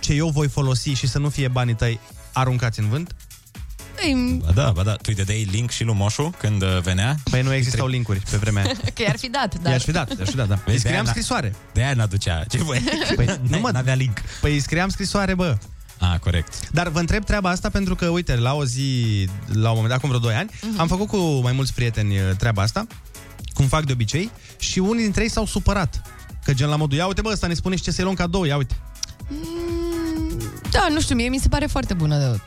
Speaker 3: ce eu voi folosi și să nu fie banii tăi aruncați în vânt?
Speaker 5: Ei,
Speaker 4: Ba da, ba da. Tu îi dădeai link și lui Moșu când uh, venea?
Speaker 3: Păi nu existau linkuri pe vremea aia.
Speaker 5: că i-ar fi dat, dar...
Speaker 3: I-aș fi dat, i-aș fi dat, da. Îi
Speaker 4: Vezi,
Speaker 3: scriam
Speaker 4: de-aia n-a-
Speaker 3: scrisoare.
Speaker 4: De aia n-aducea. Ce voi?
Speaker 3: Păi, nu mă,
Speaker 4: N-avea link.
Speaker 3: Păi îi scriam scrisoare, bă.
Speaker 4: Ah, corect.
Speaker 3: Dar vă întreb treaba asta pentru că, uite, la o zi, la un moment dat, acum vreo 2 ani,
Speaker 5: Mhm.
Speaker 3: am făcut cu mai mulți prieteni uh, treaba asta, cum fac de obicei, și unii dintre ei s-au supărat. Că gen la modul, ia uite bă, ăsta ne spune și ce să-i luăm cadou, ia uite.
Speaker 5: Da, nu știu, mie mi se pare foarte bună uh,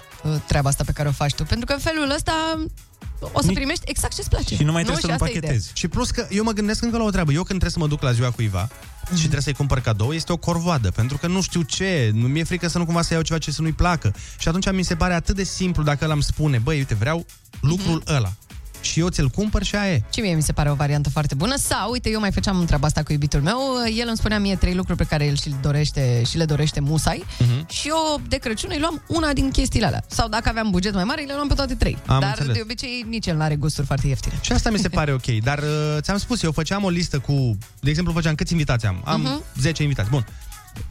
Speaker 5: treaba asta pe care o faci tu, pentru că în felul ăsta o să primești exact ce-ți place.
Speaker 3: Și
Speaker 5: asta e ideea.
Speaker 3: Și plus că eu mă gândesc încă la o treabă. Eu când trebuie să mă duc la ziua cuiva
Speaker 5: Mhm.
Speaker 3: și trebuie să-i cumpăr cadou, este o corvoadă, pentru că nu știu ce, nu mi-e frică să nu cumva să iau ceva ce să nu-i placă. Și atunci mi se pare atât de simplu dacă ăla îmi spune, băi, uite, vreau lucrul
Speaker 5: Mhm.
Speaker 3: ăla. Și eu ți-l cumpăr și aia e.
Speaker 5: Și mie mi se pare o variantă foarte bună. Sau, uite, eu mai făceam treaba asta cu iubitul meu. El îmi spunea mie trei lucruri pe care el și, dorește, și le dorește musai.
Speaker 3: Mhm.
Speaker 5: Și eu, de Crăciun, îi luam una din chestiile alea. Sau dacă aveam buget mai mare, le luam pe toate trei.
Speaker 3: Am
Speaker 5: Dar,
Speaker 3: înțeles.
Speaker 5: de obicei, nici el nu are gusturi foarte ieftine.
Speaker 3: Și asta mi se pare ok. Dar uh, ți-am spus, eu făceam o listă cu... De exemplu, făceam câți invitați am? Am
Speaker 5: Mhm.
Speaker 3: 10 invitați. Bun.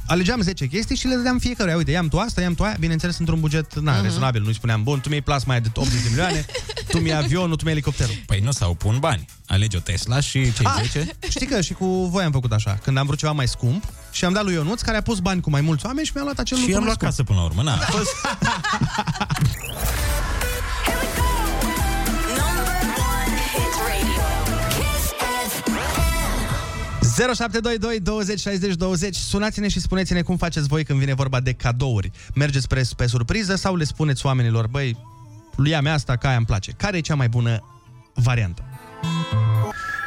Speaker 3: Alegeam 10 chestii și le dădeam fiecare. Uite, ia-mi tu asta, ia-mi tu aia. Bineînțeles, într-un buget na,
Speaker 5: Mhm.
Speaker 3: rezonabil. Nu-i spuneam, bun, tu mi-ai plasma aia de 80 de milioane, tu mi-ai avionul, tu mi-ai elicopterul.
Speaker 4: Păi nu s-au pun bani. Alegi o Tesla și cei
Speaker 3: Ah,
Speaker 4: 10...
Speaker 3: Știi că și cu voi am făcut așa. Când am vrut ceva mai scump și am dat lui Ionuț, care a pus bani cu mai mulți oameni și mi-a luat acel
Speaker 4: Și
Speaker 3: lucru
Speaker 4: am
Speaker 3: mai
Speaker 4: luat
Speaker 3: scump.
Speaker 4: casă până la urmă. Na,
Speaker 3: 0722 20 60 20 Sunați-ne și spuneți-ne cum faceți voi când vine vorba de cadouri. Mergeți pe, pe surpriză sau le spuneți oamenilor, băi, ia mea asta, ca aia îmi place. Care e cea mai bună variantă?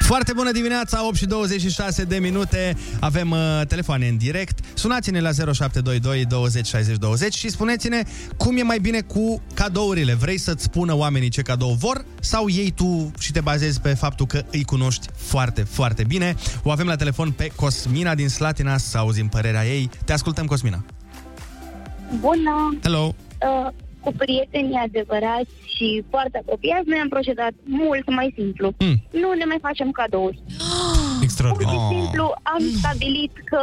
Speaker 3: Foarte bună dimineața, 8 și 26 de minute. Avem uh, telefoane în direct. Sunați-ne la 0722 20 60 20 și spuneți-ne cum e mai bine cu cadourile. Vrei să-ți spună oamenii ce cadou vor sau iei tu și te bazezi pe faptul că îi cunoști foarte, foarte bine. O avem la telefon pe Cosmina din Slatina să auzim părerea ei. Te ascultăm, Cosmina.
Speaker 9: Bună!
Speaker 3: Hello!
Speaker 9: Uh, cu prietenii adevărați și foarte apropiați, noi am procedat mult mai simplu.
Speaker 3: Mm.
Speaker 9: Nu ne mai facem cadouri.
Speaker 4: Extraordinar.
Speaker 9: Pur și simplu am stabilit că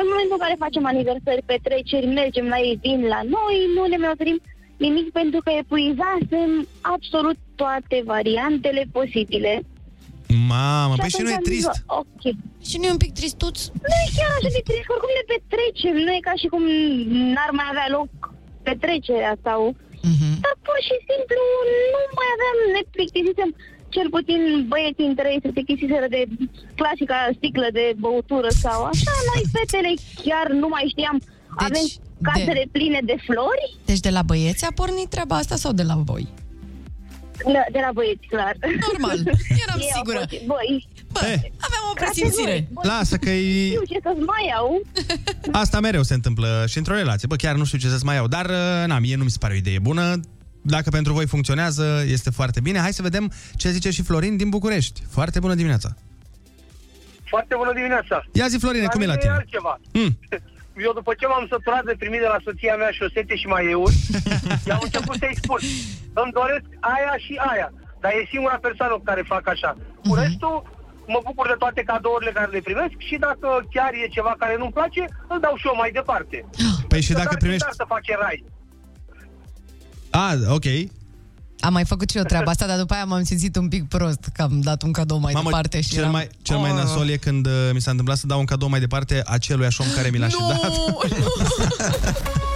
Speaker 9: în momentul în care facem aniversări, petreceri, mergem la ei, vin la noi, nu ne mai oferim nimic pentru că epuizasem absolut toate variantele posibile.
Speaker 3: Mamă, păi și
Speaker 9: atunci
Speaker 3: nu e
Speaker 9: am zis,
Speaker 3: trist?
Speaker 9: Ok.
Speaker 5: Și nu e un pic tristuț?
Speaker 9: Nu e chiar așa de trist, că oricum ne petrecem. Nu e ca și cum n-ar mai avea loc petrecerea sau...
Speaker 5: Mm-hmm.
Speaker 9: Dar pur și simplu nu mai aveam, ne plictisisem. Cel puțin băieții între ei se plictisiseră de clasica sticlă de băutură sau așa. Noi, fetele, chiar nu mai știam. Deci, Avem casele de... pline de flori.
Speaker 5: Deci de la băieți a pornit treaba asta sau de la voi?
Speaker 9: Da, De la băieți, clar.
Speaker 5: Normal, eram
Speaker 9: Ei au
Speaker 5: sigură.
Speaker 9: fost- Băi,
Speaker 5: Aveam o presimțire.
Speaker 3: Lasă că e...
Speaker 9: Știu ce să-ți mai iau.
Speaker 3: Asta mereu se întâmplă și într-o relație. Bă, chiar nu știu ce să-ți mai iau, dar uh, na, mie nu mi se pare o idee bună. Dacă pentru voi funcționează, este foarte bine. Hai să vedem ce zice și Florin din București. Foarte bună dimineața.
Speaker 14: Foarte bună dimineața.
Speaker 3: Ia zi, Florine, cum e la
Speaker 14: mine
Speaker 3: tine?
Speaker 14: altceva.
Speaker 3: Mm.
Speaker 14: Eu după ce m-am săturat de primit de la soția mea șosete și maieuri, i-am început să-i spun, îmi doresc aia și aia. Dar e singura persoană care fac așa. Cu restul, mă bucur de toate cadourile care le primesc și dacă chiar e ceva care nu-mi place, îl dau și eu mai departe.
Speaker 3: Păi și dacă
Speaker 14: Dar
Speaker 3: primești...
Speaker 14: Să face rai.
Speaker 3: A, ok.
Speaker 5: Am mai făcut și eu treaba asta, dar după aia m-am simțit un pic prost că am dat un cadou mai
Speaker 3: Mamă,
Speaker 5: departe și
Speaker 3: cel,
Speaker 5: eram...
Speaker 3: mai, cel mai
Speaker 5: Oh.
Speaker 3: nasol e când uh, mi s-a întâmplat să dau un cadou mai departe acelui om care mi l-a și dat.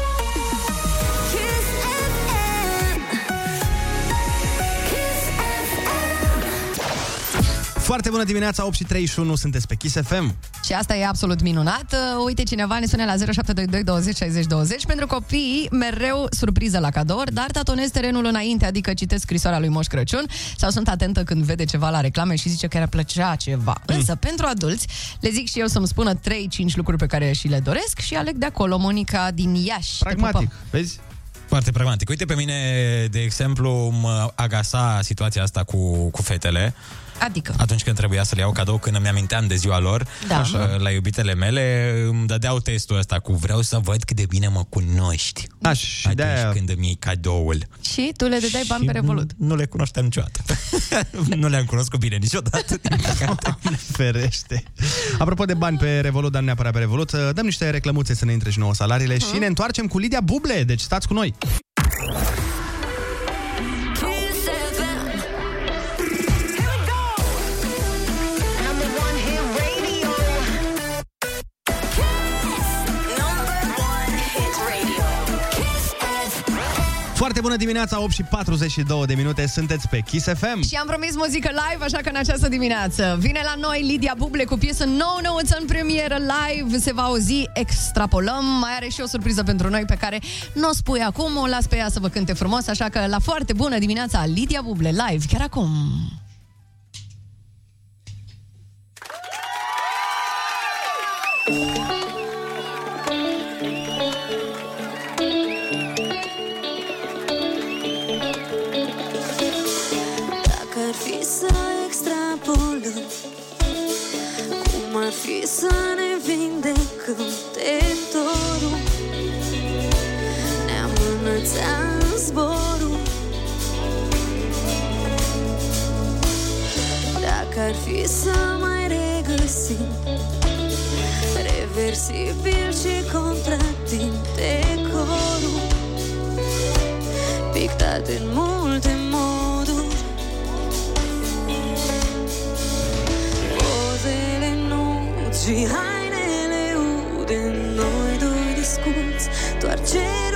Speaker 3: Foarte bună dimineața, 8 și 31, sunteți pe Kiss FM.
Speaker 5: Și asta e absolut minunat. Uh, Uite, cineva ne sună la 0722 20 60 20. Pentru copii, mereu surpriză la cadouri, dar tatonez terenul înainte, adică citesc scrisoarea lui Moș Crăciun sau sunt atentă când vede ceva la reclame și zice că i-ar plăcea ceva. Însă, pentru adulți, le zic și eu să-mi spună 3-5 lucruri pe care și le doresc și aleg de acolo Monica din Iași. Te
Speaker 3: Pragmatic,
Speaker 5: pupăm.
Speaker 3: vezi?
Speaker 4: Foarte pragmatic. Uite, pe mine, de exemplu, mă agasa situația asta cu, cu fetele.
Speaker 5: Adică?
Speaker 4: Atunci când trebuia să le iau cadou, când îmi aminteam de ziua lor,
Speaker 5: Da.
Speaker 4: așa, la iubitele mele, îmi dădeau testul ăsta cu vreau să văd cât de bine mă cunoști.
Speaker 3: A, și
Speaker 4: Atunci
Speaker 3: de-aia-
Speaker 4: când îmi iei cadoul.
Speaker 5: Și tu le dai bani pe Revolut.
Speaker 4: Nu le cunoșteam niciodată. nu le-am cunoscut bine niciodată. din păcate.
Speaker 3: Ferește. Apropo de bani pe Revolut, dar nu neapărat pe Revolut, uh, dăm niște reclămuțe să ne intre și nouă salariile
Speaker 5: Mhm.
Speaker 3: și ne întoarcem cu Lidia Buble, deci stați cu noi. Foarte bună dimineața, 8 și 42 de minute, sunteți pe Kiss FM.
Speaker 5: Și am promis muzică live, așa că în această dimineață vine la noi Lidia Buble cu piesă nouă nouță în premieră live. Se va auzi, extrapolăm. Mai are și o surpriză pentru noi pe care nu o spui acum, o las pe ea să vă cânte frumos, așa că la foarte bună dimineața Lidia Buble live, chiar acum.
Speaker 15: Să ne vindecăm teritoriul Ne-am înălțat în zborul. Dacă ar fi să mai regăsim Reversibil și contratimp decorul Pictat în multe și hainele ude Noi doi discuți Doar cerul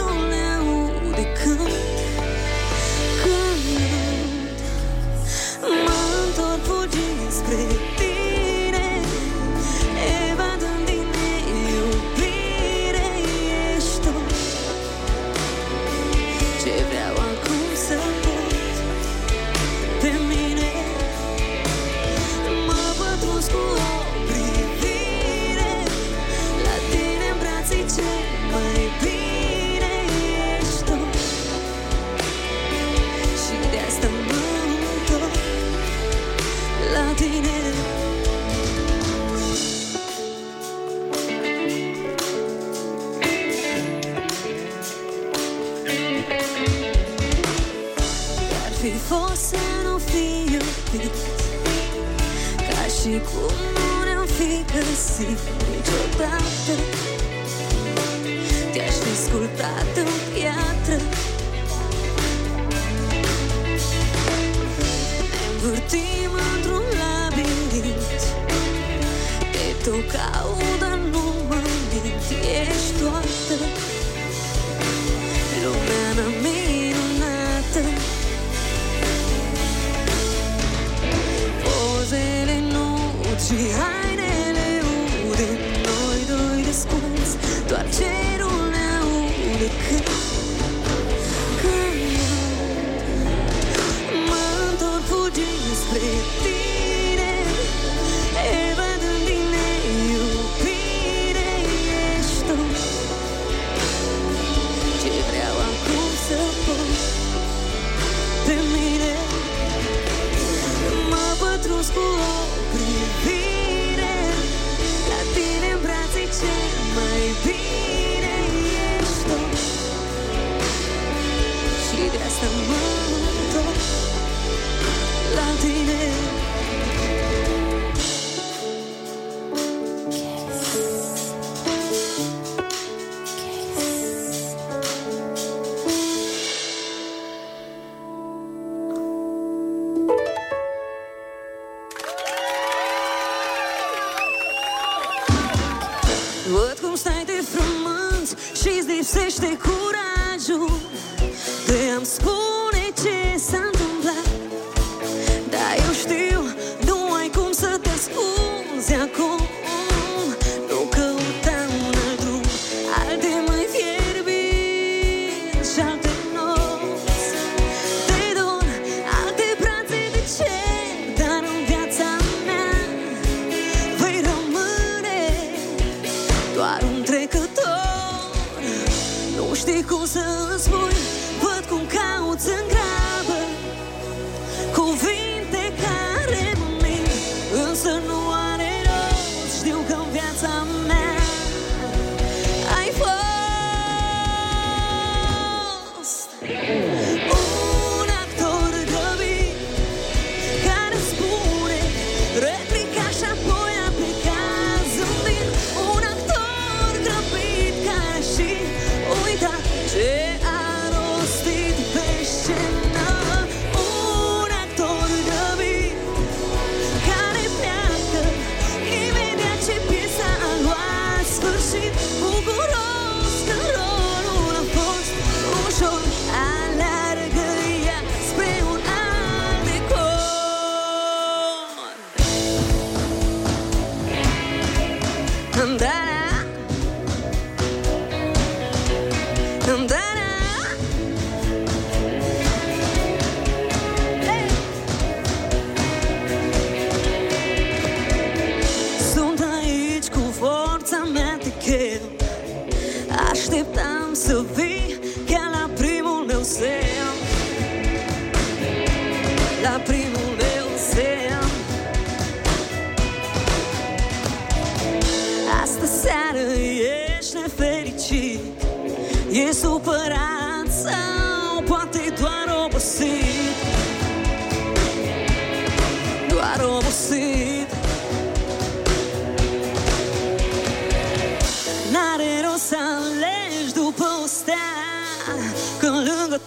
Speaker 15: Thank you.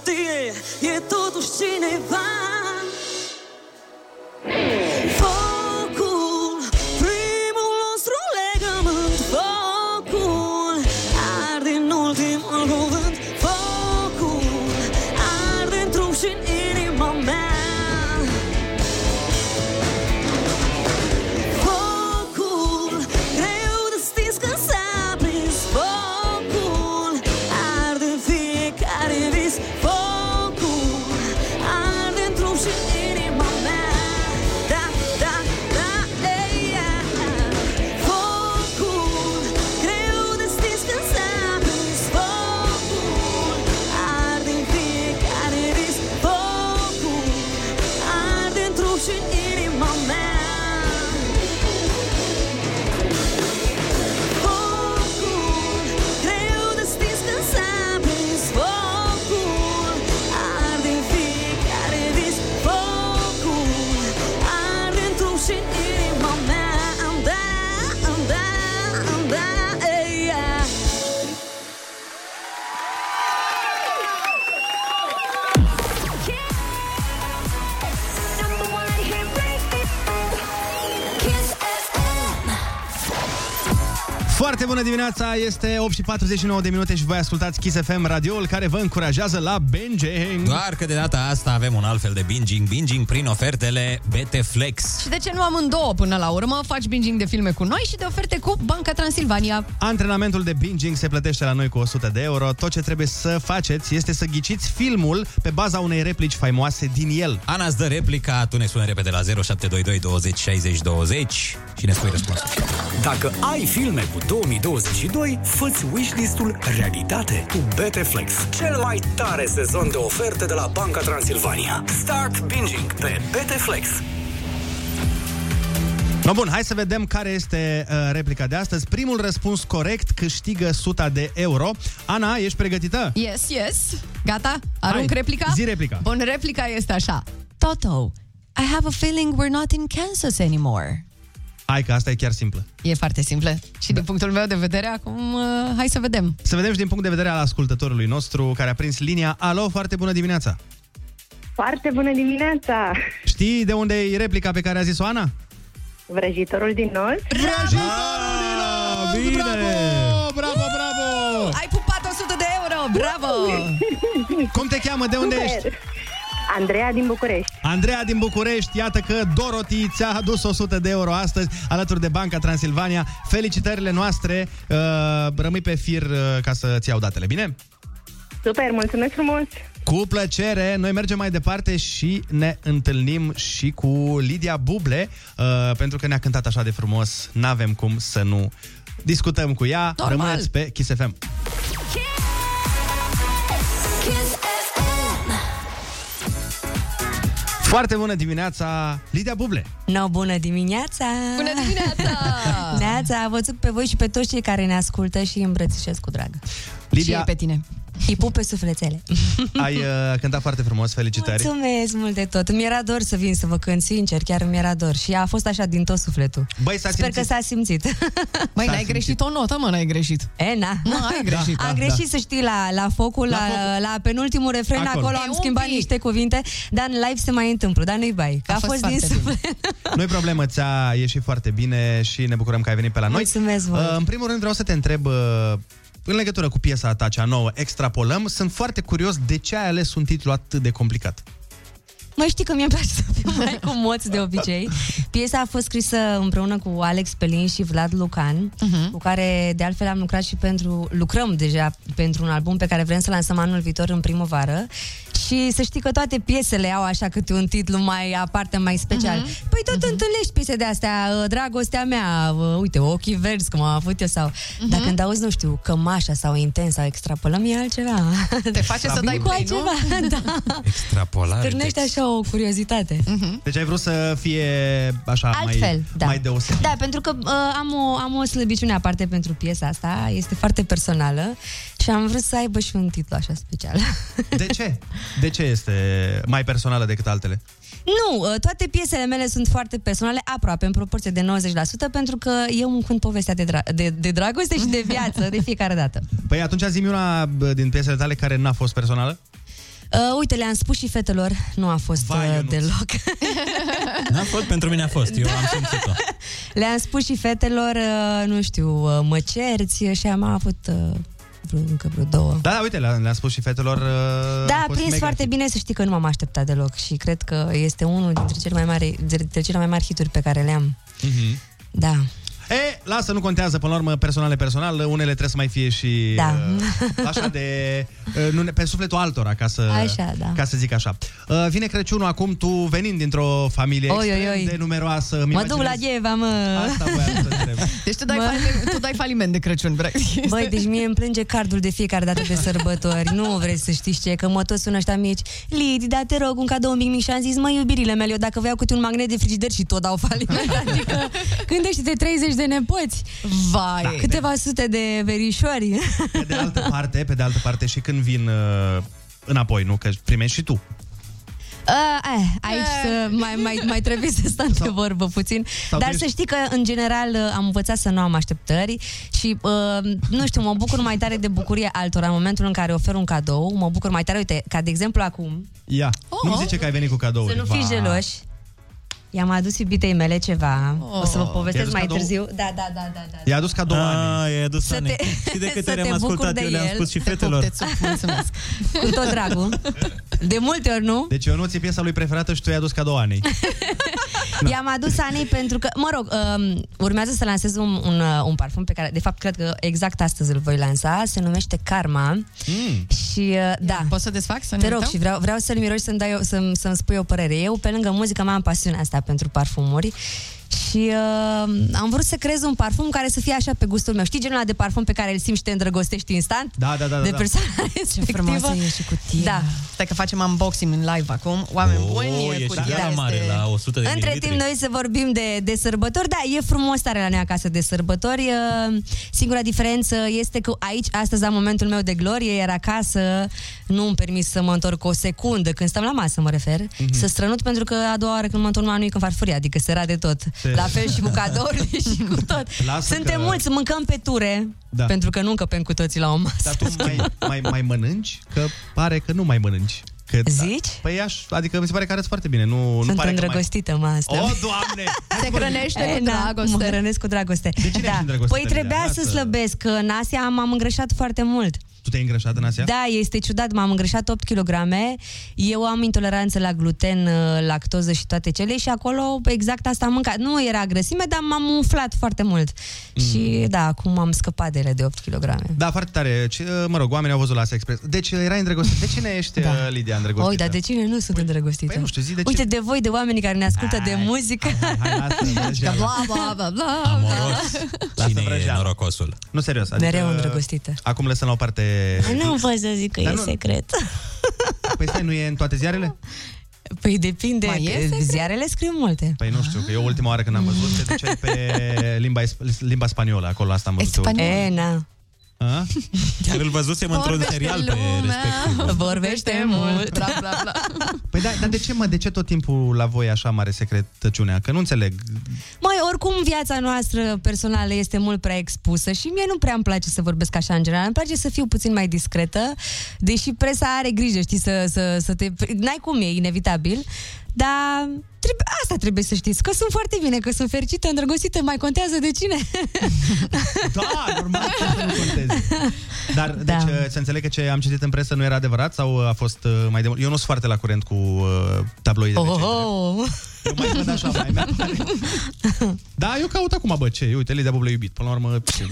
Speaker 15: Tine e totuși cineva
Speaker 3: dimineața, este 8 și 49 de minute și voi ascultați Kiss FM, radioul care vă încurajează la binging.
Speaker 4: Doar că de data asta avem un alt fel de binging, binging prin ofertele BT Flex.
Speaker 5: Și de ce nu amândouă până la urmă? Faci binging de filme cu noi și de oferte cu Banca Transilvania.
Speaker 3: Antrenamentul de binging se plătește la noi cu 100 de euro. Tot ce trebuie să faceți este să ghiciți filmul pe baza unei replici faimoase din el.
Speaker 4: Ana îți dă replica, tu ne suni repede la 0722 20 60 20 și ne spui răspunsul.
Speaker 16: Dacă ai filme cu 2022, fă-ți wishlist-ul realitate cu BT Flex, cel mai tare sezon de oferte de la Banca Transilvania. Start binging pe BT Flex.
Speaker 3: No, bun, hai să vedem care este uh, replica de astăzi. Primul răspuns corect câștigă 100 de euro. Ana, ești pregătită?
Speaker 5: Yes, yes. Gata? Arunc
Speaker 3: Hai,
Speaker 5: replica?
Speaker 3: zi replica.
Speaker 5: Bun, replica este așa. Toto, I have a feeling we're not in Kansas anymore.
Speaker 3: Hai că asta e chiar simplă.
Speaker 5: E foarte simplă. Și din punctul meu de vedere, acum, uh, hai să vedem.
Speaker 3: Să vedem și din punct de vedere al ascultătorului nostru care a prins linia. Alo, foarte bună dimineața!
Speaker 13: Foarte bună dimineața!
Speaker 3: Știi de unde e replica pe care a zis-o Ana?
Speaker 13: Vrăjitorul din Nord?
Speaker 3: Vrăjitorul din Nord! Bine! Bravo, bravo, bravo!
Speaker 5: Ai pupat 100 de euro, bravo!
Speaker 3: Cum te cheamă? De unde ești?
Speaker 13: Andreea din București.
Speaker 3: Andreea din București, iată că Dorothy ți-a adus 100 de euro astăzi alături de Banca Transilvania. Felicitările noastre, uh, rămâi pe fir uh, ca să-ți iau datele, bine?
Speaker 13: Super, mulțumesc frumos!
Speaker 3: Cu plăcere, noi mergem mai departe și ne întâlnim și cu Lidia Buble, uh, pentru că ne-a cântat așa de frumos, n-avem cum să nu discutăm cu ea.
Speaker 5: Normal.
Speaker 3: Rămâneți pe Kiss FM. Foarte bună dimineața, Lidia Buble!
Speaker 17: No, bună dimineața!
Speaker 5: Bună dimineața!
Speaker 17: Neața, vă țuc pe voi și pe toți cei care ne ascultă și îi îmbrățișez cu drag.
Speaker 3: Lidia-
Speaker 5: Și pe tine.
Speaker 17: Îi pup pe sufletele.
Speaker 3: Ai uh, cântat foarte frumos, felicitări!
Speaker 17: Mulțumesc mult de tot. Îmi era dor să vin să vă cânt, sincer, chiar mi era dor. Și a fost așa din tot sufletul.
Speaker 3: Băi, s-a
Speaker 17: Sper
Speaker 3: simțit.
Speaker 17: că s-a simțit.
Speaker 5: Băi,
Speaker 3: S-a
Speaker 5: n-ai
Speaker 3: simțit.
Speaker 5: greșit o notă, mă, n-ai greșit.
Speaker 17: E, na.
Speaker 5: Nu, ai greșit.
Speaker 17: Am
Speaker 3: Da,
Speaker 17: greșit, să știi, la, la focul, la,
Speaker 3: La
Speaker 17: la, penultimul refren,
Speaker 3: Acolo.
Speaker 17: acolo,
Speaker 5: E,
Speaker 17: am
Speaker 5: un
Speaker 17: schimbat
Speaker 5: pic.
Speaker 17: niște cuvinte, dar în live se mai întâmplă, dar nu-i bai, că
Speaker 5: A
Speaker 17: a,
Speaker 5: fost
Speaker 17: fost, din
Speaker 5: foarte bine.
Speaker 17: suflet.
Speaker 3: Nu-i problemă, ți-a ieșit foarte bine și ne bucurăm că ai venit pe la noi.
Speaker 17: Mulțumesc mult.
Speaker 3: Uh, În primul rând vreau să te întreb, uh, în legătură cu piesa ta cea nouă, Extrapolăm, sunt foarte curios de ce ai ales un titlu atât de complicat.
Speaker 17: Mai știi că mi-e place să fiu mai cu moți de obicei. Piesa a fost scrisă împreună cu Alex Pelin și Vlad Lucan,
Speaker 5: Mhm.
Speaker 17: cu care de altfel am lucrat și pentru, lucrăm deja pentru un album pe care vrem să lansăm anul viitor în primăvară. Și să știi că toate piesele au așa câte un titlu mai aparte, mai special.
Speaker 5: Mhm.
Speaker 17: Păi tot întâlnești piese de astea, uh, dragostea mea, uh, uite, ochii verzi, cum am avut eu, sau...
Speaker 5: Mhm.
Speaker 17: Dar când auzi, nu știu, cămașa sau intens sau extrapolăm, e altceva.
Speaker 5: Te face să dai
Speaker 17: Cu
Speaker 5: play, nu?
Speaker 17: altceva, da.
Speaker 4: Extrapolare.
Speaker 17: Stârnește așa o curiozitate.
Speaker 3: Deci ai vrut să fie așa
Speaker 17: Altfel,
Speaker 3: mai,
Speaker 17: da.
Speaker 3: mai deosebit.
Speaker 17: Da, pentru că uh, am, o, am o slăbiciune aparte pentru piesa asta, este foarte personală și am vrut să aibă și un titlu așa special.
Speaker 3: De ce? De ce este mai personală decât altele?
Speaker 17: nu, uh, toate piesele mele sunt foarte personale, aproape, în proporție de 90%, pentru că eu îmi cânt povestea de, dra- de, de dragoste și de viață de fiecare dată.
Speaker 3: Păi atunci zi una bă, din piesele tale care n-a fost personală.
Speaker 17: Uh, uite, le-am spus și fetelor, nu a fost
Speaker 3: Vai,
Speaker 17: uh,
Speaker 3: Ionuț.
Speaker 17: deloc.
Speaker 4: N-a fost, pentru mine a fost, eu am simțit-o.
Speaker 17: Le-am spus și fetelor, uh, nu știu, uh, mă cerți și am avut uh, vreo, încă vreo două.
Speaker 3: Da, da, uite, le-am, le-am spus și fetelor. uh,
Speaker 17: Da,
Speaker 3: a
Speaker 17: a
Speaker 3: fost
Speaker 17: prins
Speaker 3: mega
Speaker 17: foarte
Speaker 3: hit.
Speaker 17: bine să știi că nu m-am așteptat deloc și cred că este unul dintre cele mai mari, dintre cele mai mari hituri pe care le-am.
Speaker 3: Mhm.
Speaker 17: Da.
Speaker 3: E, lasă, nu contează, până la urmă, personale personal, unele trebuie să mai fie și
Speaker 17: Da.
Speaker 3: uh, așa de, uh, nu, ne- pe sufletul altora, ca să,
Speaker 17: Așa, da.
Speaker 3: ca să zic așa. Uh, vine Crăciunul acum, tu venind dintr-o familie
Speaker 17: Oi,
Speaker 3: extrem
Speaker 17: oi, oi.
Speaker 3: de numeroasă. îmi
Speaker 17: Mă duc la
Speaker 3: imaginez-
Speaker 17: Gheva, mă!
Speaker 3: Asta voiam să întreb.
Speaker 5: Deci tu dai,
Speaker 17: Mă.
Speaker 5: faliment, tu dai faliment de Crăciun, practic.
Speaker 17: Băi, deci mie îmi plânge cardul de fiecare dată de sărbători. Nu vreți să știți ce, că mă tot sună ăștia mici. Lidi, da, te rog, un cadou mic mic și am zis, mă, iubirile mele, eu dacă vreau câte un magnet de frigider și tot dau faliment. Adică, gândește-te 30 de nepoți.
Speaker 5: Vai.
Speaker 17: Da, câteva sute de verișori.
Speaker 3: Pe de altă parte, pe de altă parte, și când vin uh, înapoi, nu? Că primești și tu.
Speaker 17: Uh, eh, aici să mai, mai, mai trebuie să stăm de vorbă puțin.
Speaker 3: sau
Speaker 17: Dar
Speaker 3: tu
Speaker 17: să
Speaker 3: ești-
Speaker 17: știi că, în general, uh, am învățat să nu am așteptări și, uh, nu știu, mă bucur mai tare de bucurie altora în momentul în care ofer un cadou. Mă bucur mai tare, uite, ca de exemplu acum,
Speaker 3: Ia,
Speaker 17: Oh.
Speaker 3: nu-mi zice că ai venit cu cadouri.
Speaker 17: să nu fiți
Speaker 3: Va.
Speaker 17: geloși. I-am adus iubitei mele ceva.
Speaker 5: Oh.
Speaker 17: O să vă
Speaker 3: I-ai
Speaker 17: povestesc
Speaker 3: adus
Speaker 17: mai
Speaker 3: cadou?
Speaker 17: târziu. Da, da, da, da. da.
Speaker 3: I-a adus cadou Ani.
Speaker 4: Ah, i-ai adus
Speaker 17: Să
Speaker 4: Ani.
Speaker 17: te-
Speaker 4: Și de câte
Speaker 17: să
Speaker 4: ori
Speaker 17: te
Speaker 4: am
Speaker 17: bucuri
Speaker 4: ascultat,
Speaker 17: de
Speaker 4: eu le-am
Speaker 17: el.
Speaker 4: spus și
Speaker 5: Te
Speaker 4: fetelor.
Speaker 5: pup, te țup, mulțumesc.
Speaker 17: Cu tot dragul. De multe ori, nu?
Speaker 3: Deci eu nu ți piesa lui preferată și tu i-ai adus cadou Anei.
Speaker 17: I-am adus Anei pentru că, mă rog, um, urmează să lansez un, un, uh, un parfum pe care, de fapt, cred că exact astăzi îl voi lansa. Se numește Karma.
Speaker 3: Mm.
Speaker 17: Și, uh, da.
Speaker 5: Poți să desfac? Să ne
Speaker 17: Te rog
Speaker 5: uităm?
Speaker 17: și vreau, vreau să-l miroși să-mi, dai, să-mi, să-mi spui o părere. Eu, pe lângă muzică, mai am pasiunea asta pentru parfumuri și uh, am vrut să creez un parfum care să fie așa pe gustul meu. Știi genul ăla de parfum pe care îl simți și te îndrăgostești instant?
Speaker 3: Da, da, da.
Speaker 17: de
Speaker 3: da.
Speaker 17: persoana
Speaker 5: Ce
Speaker 17: respectivă.
Speaker 5: frumoasă e și cutia.
Speaker 17: Da.
Speaker 5: Stai că facem unboxing în live acum. Oameni buni,
Speaker 4: Oh, e
Speaker 5: cutia
Speaker 4: și gara
Speaker 5: este...
Speaker 4: mare la 100 de
Speaker 17: Între
Speaker 4: mililitri.
Speaker 17: timp, noi să vorbim de, de sărbători. Da, e frumos tare la noi acasă de sărbători. Uh, Singura diferență este că aici, astăzi, am momentul meu de glorie, iar acasă nu îmi permis să mă întorc o secundă, când stăm la masă, mă refer,
Speaker 3: Mhm.
Speaker 17: să strănut, pentru că a doua oară când mă întorc la nu e când farfurie, adică se rade tot.
Speaker 3: Se-
Speaker 17: La fel și cu cadourile și cu tot.
Speaker 3: Lasă
Speaker 17: Suntem
Speaker 3: că-
Speaker 17: mulți, mâncăm pe ture,
Speaker 3: Da.
Speaker 17: pentru că nu încăpem cu toții la o masă.
Speaker 3: Dar tu mai, mai, mai mănânci? Că pare că nu mai mănânci. Că,
Speaker 17: Zici?
Speaker 3: Păi aș, adică mi se pare că arăți foarte bine. Nu, nu
Speaker 17: Sunt
Speaker 3: pare că
Speaker 17: îndrăgostită, mă, asta.
Speaker 3: Mai... O, doamne!
Speaker 5: Se hrănește
Speaker 17: E,
Speaker 5: cu
Speaker 17: na,
Speaker 5: dragoste.
Speaker 17: Mă hrănesc cu dragoste.
Speaker 3: De cine ești
Speaker 17: da.
Speaker 3: îndrăgostită,
Speaker 17: Păi
Speaker 3: Lidia?
Speaker 17: trebuia să
Speaker 3: Lasă.
Speaker 17: slăbesc, că în Asia m-am îngrășat foarte mult.
Speaker 3: Tu te-ai îngrășat în Asia?
Speaker 17: Da, este ciudat, m-am îngrășat 8 kg. Eu am intoleranță la gluten, uh, lactoză și toate cele și acolo exact asta am mâncat. Nu era grăsime, dar m-am umflat foarte mult.
Speaker 3: Mm.
Speaker 17: Și da, acum am scăpat de ele de 8 kg.
Speaker 3: Da, foarte tare. Ce, mă rog, oamenii au văzut la Asa Express. Deci erai îndrăgostit. De cine ești, da. Lidia, îndrăgostită?
Speaker 17: Oi, dar de cine nu sunt îndrăgostită?
Speaker 3: Păi nu știu, zi de ce.
Speaker 17: Uite, de voi, de oameni care ne ascultă de muzică.
Speaker 3: Hai, lasă, mergeam.
Speaker 5: Bla, bla, bla, bla.
Speaker 4: Amoros. Cine e
Speaker 3: vrăjeală.
Speaker 4: norocosul?
Speaker 3: Nu, serios. Adică,
Speaker 17: Mereu îndrăgostită.
Speaker 3: Acum lăsăm la o parte...
Speaker 17: Nu pot să zic că
Speaker 3: Dar
Speaker 17: e
Speaker 3: nu-
Speaker 17: secret.
Speaker 3: Păi stai, nu e în toate ziarele?
Speaker 17: Păi depinde,
Speaker 5: Mai e
Speaker 17: că
Speaker 5: secret?
Speaker 17: ziarele scriu multe.
Speaker 3: Păi nu știu, că eu ultima oară când am văzut te duceai pe limba, limba spaniolă, acolo asta am văzut eu.
Speaker 5: Spaniol.
Speaker 17: E, na.
Speaker 3: A?
Speaker 4: Chiar îl văzusem într-un
Speaker 5: Vorbește
Speaker 4: serial pe
Speaker 5: lumea.
Speaker 4: respectiv.
Speaker 17: Vorbește mult.
Speaker 5: Bla, bla, bla.
Speaker 3: Păi da, dar de ce, mă, de ce tot timpul la voi așa mare secretăciunea? Că nu înțeleg.
Speaker 17: Mai oricum viața noastră personală este mult prea expusă și mie nu prea îmi place să vorbesc așa în general. Îmi place să fiu puțin mai discretă, deși presa are grijă, știi, să, să, să te... N-ai cum, e inevitabil. Dar trebuie, asta trebuie să știți, că sunt foarte bine, că sunt fericită, îndrăgostită, mai contează de cine.
Speaker 3: Da, normal că să nu conteze. Dar,
Speaker 17: Da.
Speaker 3: deci, uh, să înțeleg că ce am citit în presă nu era adevărat sau a fost uh, mai de mult? Eu nu sunt foarte la curent cu uh, tabloide
Speaker 17: Oh,
Speaker 3: de
Speaker 17: oh,
Speaker 3: ce.
Speaker 17: oh.
Speaker 3: Eu mai văd așa, mai mea. Da, eu caut acum, bă, ce? Uite, Lidia Bublă iubit. Până la urmă, ce?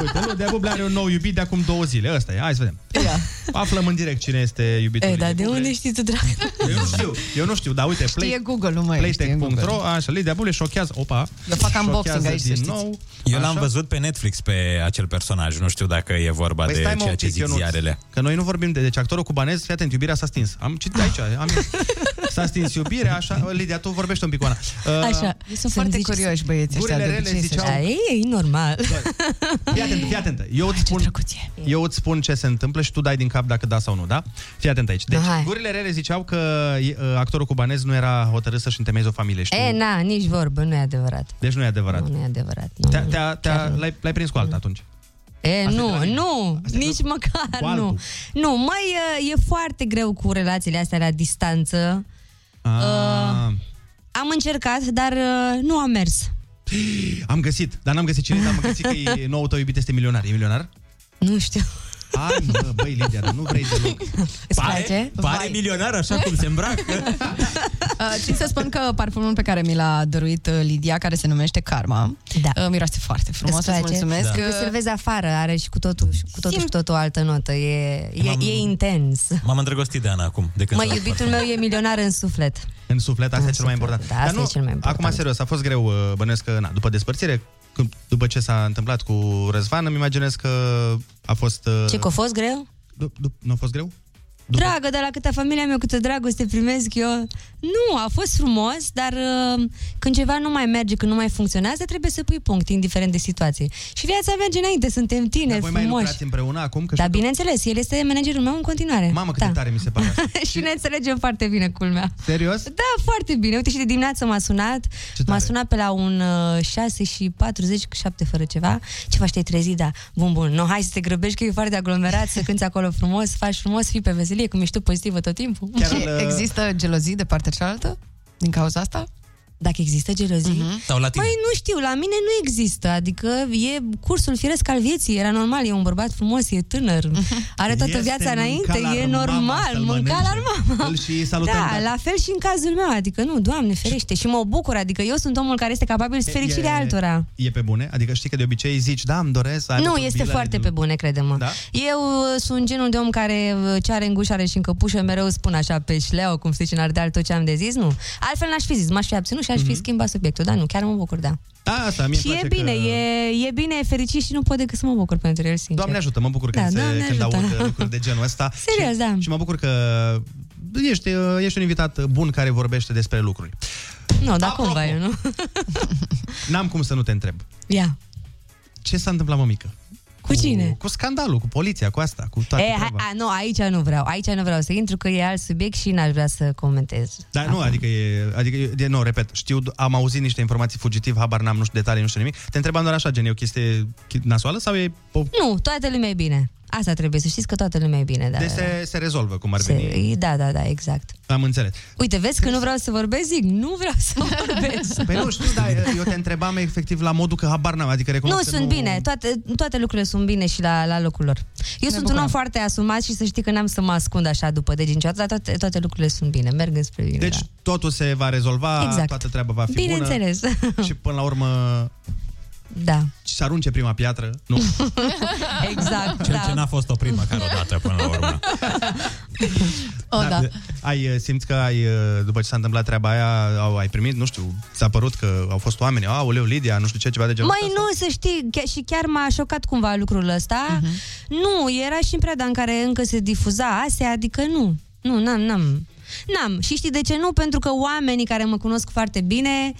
Speaker 3: Uite, Lidia Bublă are un nou iubit de acum două zile. Ăsta e, hai să vedem.
Speaker 5: Ia.
Speaker 3: Aflăm în direct cine este iubitul
Speaker 17: E,
Speaker 3: Lidiei
Speaker 17: dar de
Speaker 3: Bublă.
Speaker 17: unde știi tu, drag?
Speaker 3: Eu nu știu, eu nu știu, dar uite,
Speaker 5: Știe
Speaker 3: play,
Speaker 5: Google, nu mai știe
Speaker 3: playtech.ro,
Speaker 5: Google.
Speaker 3: așa, Lidia Bublă șochează, opa,
Speaker 5: Eu fac unboxing
Speaker 3: șochează
Speaker 5: aici, să
Speaker 3: din
Speaker 5: știți.
Speaker 3: nou.
Speaker 4: Eu l-am
Speaker 3: Așa.
Speaker 4: văzut pe Netflix pe acel personaj. Nu știu dacă e vorba
Speaker 3: Păi
Speaker 4: de
Speaker 3: stai, mă,
Speaker 4: ceea
Speaker 3: un
Speaker 4: ce
Speaker 3: pic,
Speaker 4: zic
Speaker 3: Ionuț,
Speaker 4: ziarele.
Speaker 3: Că noi nu vorbim de... Deci actorul cubanez, fii atent, iubirea s-a stins. Am citit aici, am... S-a stins iubirea, așa... Lidia, tu vorbești un pic cu Ana. Uh,
Speaker 17: Așa.
Speaker 5: Sunt
Speaker 17: Să-mi
Speaker 5: foarte
Speaker 17: zici-
Speaker 5: curioși băieții ăștia.
Speaker 3: Gurile
Speaker 5: de
Speaker 3: rele
Speaker 5: obicei, să
Speaker 3: ziceau-
Speaker 17: Da,
Speaker 5: știi.
Speaker 17: e, e normal.
Speaker 3: Fii atentă, fii atentă. Eu îți, spun, eu îți spun ce se întâmplă și tu dai din cap dacă da sau nu, da? Fii atent aici. Deci,
Speaker 17: Hai.
Speaker 3: gurile rele ziceau că uh, actorul cubanez nu era hotărât să-și întemeieze o familie, știu?
Speaker 17: E, na, nici vorbă, nu e adevărat.
Speaker 3: Deci nu e adevărat.
Speaker 17: Nu, nu e adevărat. Nu,
Speaker 3: Te-a,
Speaker 17: nu.
Speaker 3: te-a, te-a, l-ai, l-ai prins cu alta atunci.
Speaker 17: E,
Speaker 3: Asta e de
Speaker 17: nu,
Speaker 3: la mine.
Speaker 17: nu,
Speaker 3: Asta e
Speaker 17: nici
Speaker 3: cu-
Speaker 17: măcar
Speaker 3: cu
Speaker 17: nu.
Speaker 3: altul.
Speaker 17: Nu, mai e, e foarte greu cu relațiile astea la distanță.
Speaker 3: Ah,
Speaker 17: Am încercat, dar uh, nu a mers.
Speaker 3: Am găsit, dar n-am găsit cine, dar am găsit că e nou tău iubit este milionar. E milionar?
Speaker 17: Nu știu.
Speaker 3: Hai, mă, băi, Lidia, dar nu vrei deloc.
Speaker 17: Îți place?
Speaker 4: Pare milionar așa cum se îmbracă.
Speaker 5: Uh, țin să spun că parfumul pe care mi l-a dăruit uh, Lidia, care se numește Karma,
Speaker 17: Da.
Speaker 5: uh, miroase foarte frumos,
Speaker 17: Îți
Speaker 5: îți
Speaker 17: place?
Speaker 5: mulțumesc.
Speaker 17: Trebuie
Speaker 5: Uh,
Speaker 17: să-l vezi afară, are și cu totul, cu totul și cu totul o altă notă. E, e,
Speaker 4: M-am-
Speaker 17: e intens.
Speaker 4: M-am îndrăgostit de Ana acum. De când
Speaker 17: Mă,
Speaker 4: s-a
Speaker 17: iubitul
Speaker 4: luat
Speaker 17: meu e milionar în suflet.
Speaker 3: În suflet, asta
Speaker 17: În
Speaker 3: e cel mai
Speaker 17: suflet,
Speaker 3: important.
Speaker 17: da, asta
Speaker 3: Dar
Speaker 17: e cel mai important.
Speaker 3: Acum, serios, a fost greu, uh, bănuiesc că, na, după despărțire, când- după ce s-a întâmplat cu Răzvan, îmi imaginez că a fost... uh,
Speaker 17: Ce, că a fost greu?
Speaker 3: du- du- nu a fost greu?
Speaker 17: Dragă, de la câtă familia mea, câtă dragoste primesc eu. Nu, a fost frumos, dar uh, când ceva nu mai merge, când nu mai funcționează, trebuie să pui punct, indiferent de situație. Și viața merge înainte, suntem
Speaker 3: Dar
Speaker 17: tineri,
Speaker 3: voi mai
Speaker 17: frumoși.
Speaker 3: lucrați împreună acum? Că
Speaker 17: Dar
Speaker 3: știu că-
Speaker 17: bineînțeles, el este managerul meu în continuare.
Speaker 3: Mamă, cât de tare mi se pare asta.
Speaker 17: și ne înțelegem foarte bine, culmea.
Speaker 3: Serios?
Speaker 17: Da, foarte bine. Uite, și de dimineață m-a sunat.
Speaker 3: Ce
Speaker 17: M-a
Speaker 3: tare.
Speaker 17: sunat pe la un uh, 6 și 40, 7 fără ceva. Ce faci, te-ai trezit? Da. Bun, bun. No, hai să te grăbești că e foarte aglomerat, să cânti acolo frumos, faci frumos, fii pe veselie, cum ești tu pozitivă tot timpul.
Speaker 3: Chiar
Speaker 5: și
Speaker 3: îl-
Speaker 5: există gelozii de partea cealaltă? Din cauza asta?
Speaker 17: Dacă există gelozii?
Speaker 5: Mhm.
Speaker 4: Sau la tine.
Speaker 17: Păi nu știu, la mine nu există, adică e cursul firesc al vieții, era normal, e un bărbat frumos, e tânăr, are toată
Speaker 3: Este
Speaker 17: viața
Speaker 3: mânca
Speaker 17: înainte,
Speaker 3: la
Speaker 17: e
Speaker 3: mama
Speaker 17: normal,
Speaker 3: să-l
Speaker 17: mânca la
Speaker 3: mănânce.
Speaker 17: mama.
Speaker 3: Îl și salutăm,
Speaker 17: Da,
Speaker 3: dar-
Speaker 17: la fel și în cazul meu, adică nu, Doamne ferește, și mă bucur, adică eu sunt omul care este capabil să fericirea altora.
Speaker 3: E pe bune? Adică știi că de obicei zici, da, îmi doresc să aibă
Speaker 17: Nu,
Speaker 3: copil,
Speaker 17: este
Speaker 3: are
Speaker 17: foarte
Speaker 3: de-
Speaker 17: pe bune, crede-mă.
Speaker 3: Da?
Speaker 17: Eu uh, sunt genul de om care uh, ce are în gușare și în căpușă mereu spun așa pe șleau, cum se zice în Ardeal, tot ce am de zis, nu. Altfel n-aș fi zis, m-aș fi abținut și aș fi schimbat subiectul, da, nu, chiar mă bucur, da.
Speaker 3: Da, asta, mie
Speaker 17: și
Speaker 3: îmi
Speaker 17: e
Speaker 3: place
Speaker 17: bine,
Speaker 3: că...
Speaker 17: e, e bine, e fericit și nu pot decât să mă bucur pentru el, sincer.
Speaker 3: Doamne ajută, mă bucur
Speaker 17: Da,
Speaker 3: când,
Speaker 17: Doamne
Speaker 3: se, când
Speaker 17: ajută.
Speaker 3: aud lucruri de genul ăsta.
Speaker 17: Serios,
Speaker 3: și,
Speaker 17: da.
Speaker 3: Și mă bucur că ești, ești un invitat bun care vorbește despre lucruri.
Speaker 17: Nu, dar
Speaker 3: Apropo.
Speaker 17: cumva eu, nu?
Speaker 3: N-am cum să nu te întreb.
Speaker 17: Ia.
Speaker 3: Ce s-a întâmplat, mămică?
Speaker 17: Cu cine?
Speaker 3: Cu scandalul, cu poliția, cu asta, cu toate
Speaker 17: E, hai,
Speaker 3: treaba.
Speaker 17: a, nu, aici nu vreau. Aici nu vreau să intru, că e alt subiect și n-aș vrea să comentez.
Speaker 3: Dar nu, adică e, adică e, de, nu, repet, știu, am auzit niște informații fugitiv, habar n-am, nu știu detalii, nu știu nimic. Te întrebam doar așa, gen, e o chestie chi- nasoală sau e o...
Speaker 17: Nu, toată lumea e bine. Asta trebuie să știți că toată lumea e bine. Da,
Speaker 3: Deci
Speaker 17: da,
Speaker 3: se, se rezolvă cum ar
Speaker 17: Se-
Speaker 3: veni.
Speaker 17: Da, da, da, exact.
Speaker 3: Am înțeles.
Speaker 17: Uite, vezi că nu vreau să vorbesc, zic, nu vreau să vorbesc.
Speaker 3: Păi nu știu, dar eu te întrebam efectiv la modul că habar n-am, adică
Speaker 17: Nu,
Speaker 3: recunosc că
Speaker 17: sunt bine, toate, toate lucrurile sunt bine și la, la locul lor. Eu sunt un
Speaker 3: bucurăm.
Speaker 17: om foarte asumat și să știi că n-am să mă ascund așa după degi niciodată, dar toate, toate lucrurile sunt bine, merg înspre bine.
Speaker 3: Deci
Speaker 17: da.
Speaker 3: totul se va rezolva,
Speaker 17: Exact.
Speaker 3: toată treaba va fi
Speaker 17: Bineînțeles.
Speaker 3: bună. Și până la urmă
Speaker 17: Da.
Speaker 3: să arunce prima piatră, nu?
Speaker 17: exact,
Speaker 4: Ceea
Speaker 17: da.
Speaker 4: ce n-a fost o primă măcar o dată până la urmă.
Speaker 5: O, da.
Speaker 3: Ai uh, simți că ai, uh, după ce s-a întâmplat treaba aia, au, ai primit, nu știu, ți-a părut că au fost oameni, aoleu, Lidia, nu știu ce, ceva de genul
Speaker 17: Mai nu, să știi, chiar, și chiar m-a șocat cumva lucrul ăsta.
Speaker 3: Mhm.
Speaker 17: Nu, era și în perioada în care încă se difuza asea, adică nu. Nu, n-am, n-am. N-am. Și știi de ce nu? Pentru că oamenii care mă cunosc foarte bine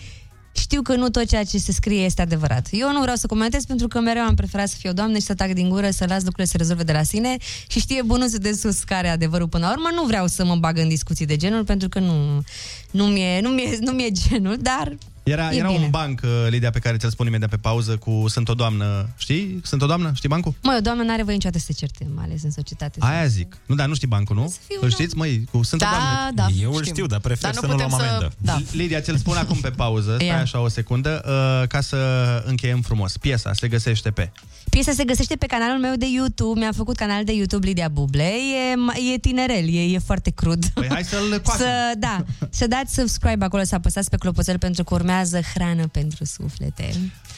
Speaker 17: știu că nu tot ceea ce se scrie este adevărat. Eu nu vreau să comentez pentru că mereu am preferat să fiu o doamnă și să tac din gură, să las lucrurile să se rezolve de la sine și știe bunuțul de sus care e adevărul până la urmă. Nu vreau să mă bag în discuții de genul pentru că nu, nu, mi-e, nu, mi-e, nu mi-e genul, dar
Speaker 3: Era,
Speaker 17: e
Speaker 3: era
Speaker 17: bine.
Speaker 3: un banc, uh, Lidia, pe care ți-l spun imediat pe pauză cu Sunt o doamnă, știi? Sunt o doamnă, știi bancul?
Speaker 17: Măi, o doamnă n-are voie niciodată să se certe, mai ales în societate.
Speaker 3: Aia zic. Nu, dar nu știi bancul, nu? Îl știți, măi, cu Sunt o
Speaker 17: Da,
Speaker 3: doamnă.
Speaker 17: da,
Speaker 4: Eu îl știu, dar prefer să nu luăm amendă.
Speaker 5: Da.
Speaker 3: Lidia, ți-l spun acum pe pauză, stai
Speaker 17: Ia.
Speaker 3: așa o secundă, uh, ca să încheiem frumos. Piesa se găsește pe...
Speaker 17: Piesa se găsește pe canalul meu de YouTube. Mi-am făcut canal de YouTube Lidia Buble. E, e tinerel, e, e foarte crud.
Speaker 3: Păi hai să-l coasem.
Speaker 17: Să, da, să dați subscribe acolo, să apăsați pe clopoțel pentru că urmează hrană pentru suflete.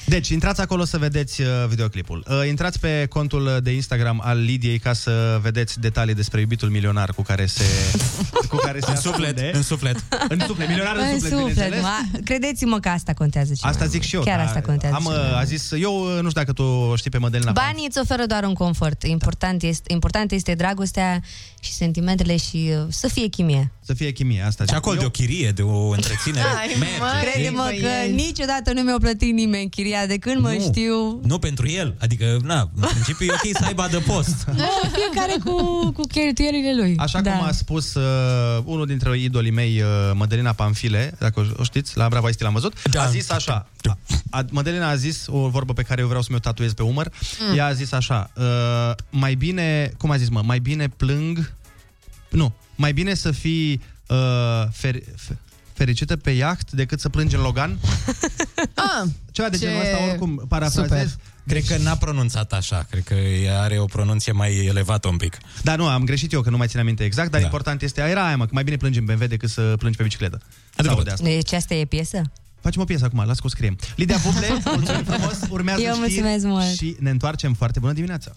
Speaker 3: Deci, intrați acolo să vedeți uh, videoclipul. Uh, intrați pe contul de Instagram al Lidiei ca să vedeți detalii despre iubitul milionar cu care se... cu care se
Speaker 4: În suflet,
Speaker 3: ascunde.
Speaker 4: în suflet.
Speaker 3: În suflet, milionar în,
Speaker 17: În
Speaker 3: suflet,
Speaker 17: suflet,
Speaker 3: bineînțeles.
Speaker 17: mă, credeți-mă că asta contează cel
Speaker 3: Asta
Speaker 17: mai
Speaker 3: zic
Speaker 17: mult.
Speaker 3: și eu.
Speaker 17: Chiar
Speaker 3: da.
Speaker 17: asta contează
Speaker 3: Am,
Speaker 17: cel
Speaker 3: uh,
Speaker 17: mai
Speaker 3: a
Speaker 17: mult.
Speaker 3: zis, eu uh, nu știu dacă tu o știi pe Mădălina Pan.
Speaker 17: Banii îți oferă doar un confort. Important este, important este dragostea și sentimentele și uh, să fie chimie.
Speaker 3: Să fie chimie, asta
Speaker 4: Și acolo de o chirie, de o întreținere,
Speaker 17: Ai,
Speaker 4: merge.
Speaker 17: mă,
Speaker 4: știi?
Speaker 17: Crede-mă că niciodată nu mi-a plătit nimeni chiria de când mă
Speaker 4: Nu.
Speaker 17: știu.
Speaker 4: Nu pentru el, adică, na, în principiu e ok să aibă adăpost.
Speaker 17: Da, fiecare cu, cu cheltuielile lui.
Speaker 3: Așa
Speaker 17: da.
Speaker 3: cum a spus uh, unul dintre idolii mei, uh, Mădălina Panfile, dacă o- o știți, la Bravo Esti l-am văzut,
Speaker 4: Da.
Speaker 3: a zis așa, a, a, Mădălina a zis o vorbă pe care eu vreau să mi-o tatuez pe umăr,
Speaker 5: Mm.
Speaker 3: ea a zis așa, uh, mai bine, cum a zis mă, mai bine plâng, nu, mai bine să fii uh, fer, fe- fericită pe iaht decât să plângi în Logan.
Speaker 5: Ah,
Speaker 3: Ceva de
Speaker 5: ce
Speaker 3: genul ăsta, oricum, parafrazez.
Speaker 5: super.
Speaker 4: Cred că n-a pronunțat așa, cred că ea are o pronunție mai elevată un pic.
Speaker 3: Da, nu, am greșit eu că nu mai țin minte exact, dar da. important este, era aia mă, că mai bine plângi în BMW decât să plângi pe bicicletă. Sau de asta.
Speaker 17: Deci asta e piesă?
Speaker 3: Facem o piesă acum, las că o scriem. Lidia Buble, mulțumim frumos, urmează
Speaker 17: Eu
Speaker 3: știri
Speaker 17: mulțumesc mult.
Speaker 3: și ne întoarcem foarte bună dimineața.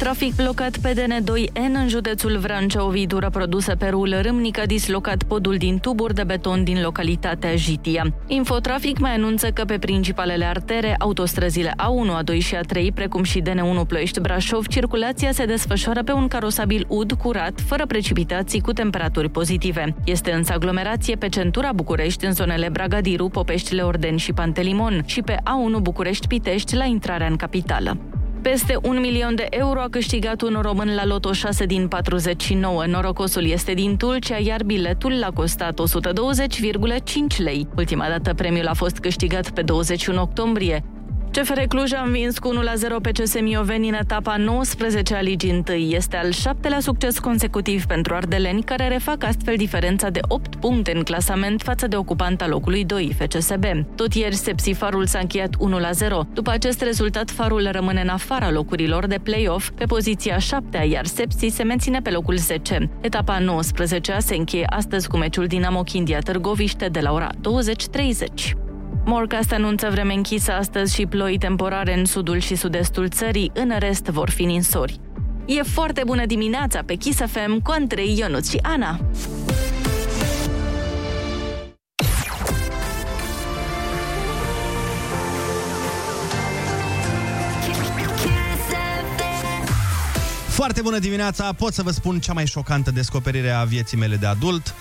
Speaker 6: Trafic blocat pe DN2N în județul Vrancea, o viitură produsă pe rul Râmnică, dislocat podul din tuburi de beton din localitatea Jitia. Infotrafic mai anunță că pe principalele artere, autostrăzile A1, A2 și A3, precum și DN1 Ploiești-Brașov, circulația se desfășoară pe un carosabil ud curat, fără precipitații, cu temperaturi pozitive. Este însă aglomerație pe centura București, în zonele Bragadiru, Popeștile Orden și Pantelimon și pe A1 București-Pitești la intrarea în capitală. Peste un milion de euro a câștigat un român la Loto 6 din 49. Norocosul este din Tulcea, iar biletul l-a costat 120,5 lei. Ultima dată premiul a fost câștigat pe 21 octombrie. CFR Cluj a învins cu 1-0 pe CS Mioveni în etapa 19 a Ligii 1. Este al șaptelea succes consecutiv pentru ardeleni, care refac astfel diferența de 8 puncte în clasament față de ocupanta locului 2, FCSB. Tot ieri, Sepsifarul s-a încheiat 1-0. După acest rezultat, Farul rămâne în afara locurilor de play-off, pe poziția 7 iar Sepsi se menține pe locul 10. Etapa 19 se încheie astăzi cu meciul Dinamo Chindia Târgoviște de la ora 20.30. Morcast anunță vreme închisă astăzi și ploi temporare în sudul și sud-estul țării, în rest vor fi ninsori. E foarte bună dimineața pe Kiss FM cu Andrei, Ionut și Ana.
Speaker 3: Foarte bună dimineața! Pot să vă spun cea mai șocantă descoperire a vieții mele de adult.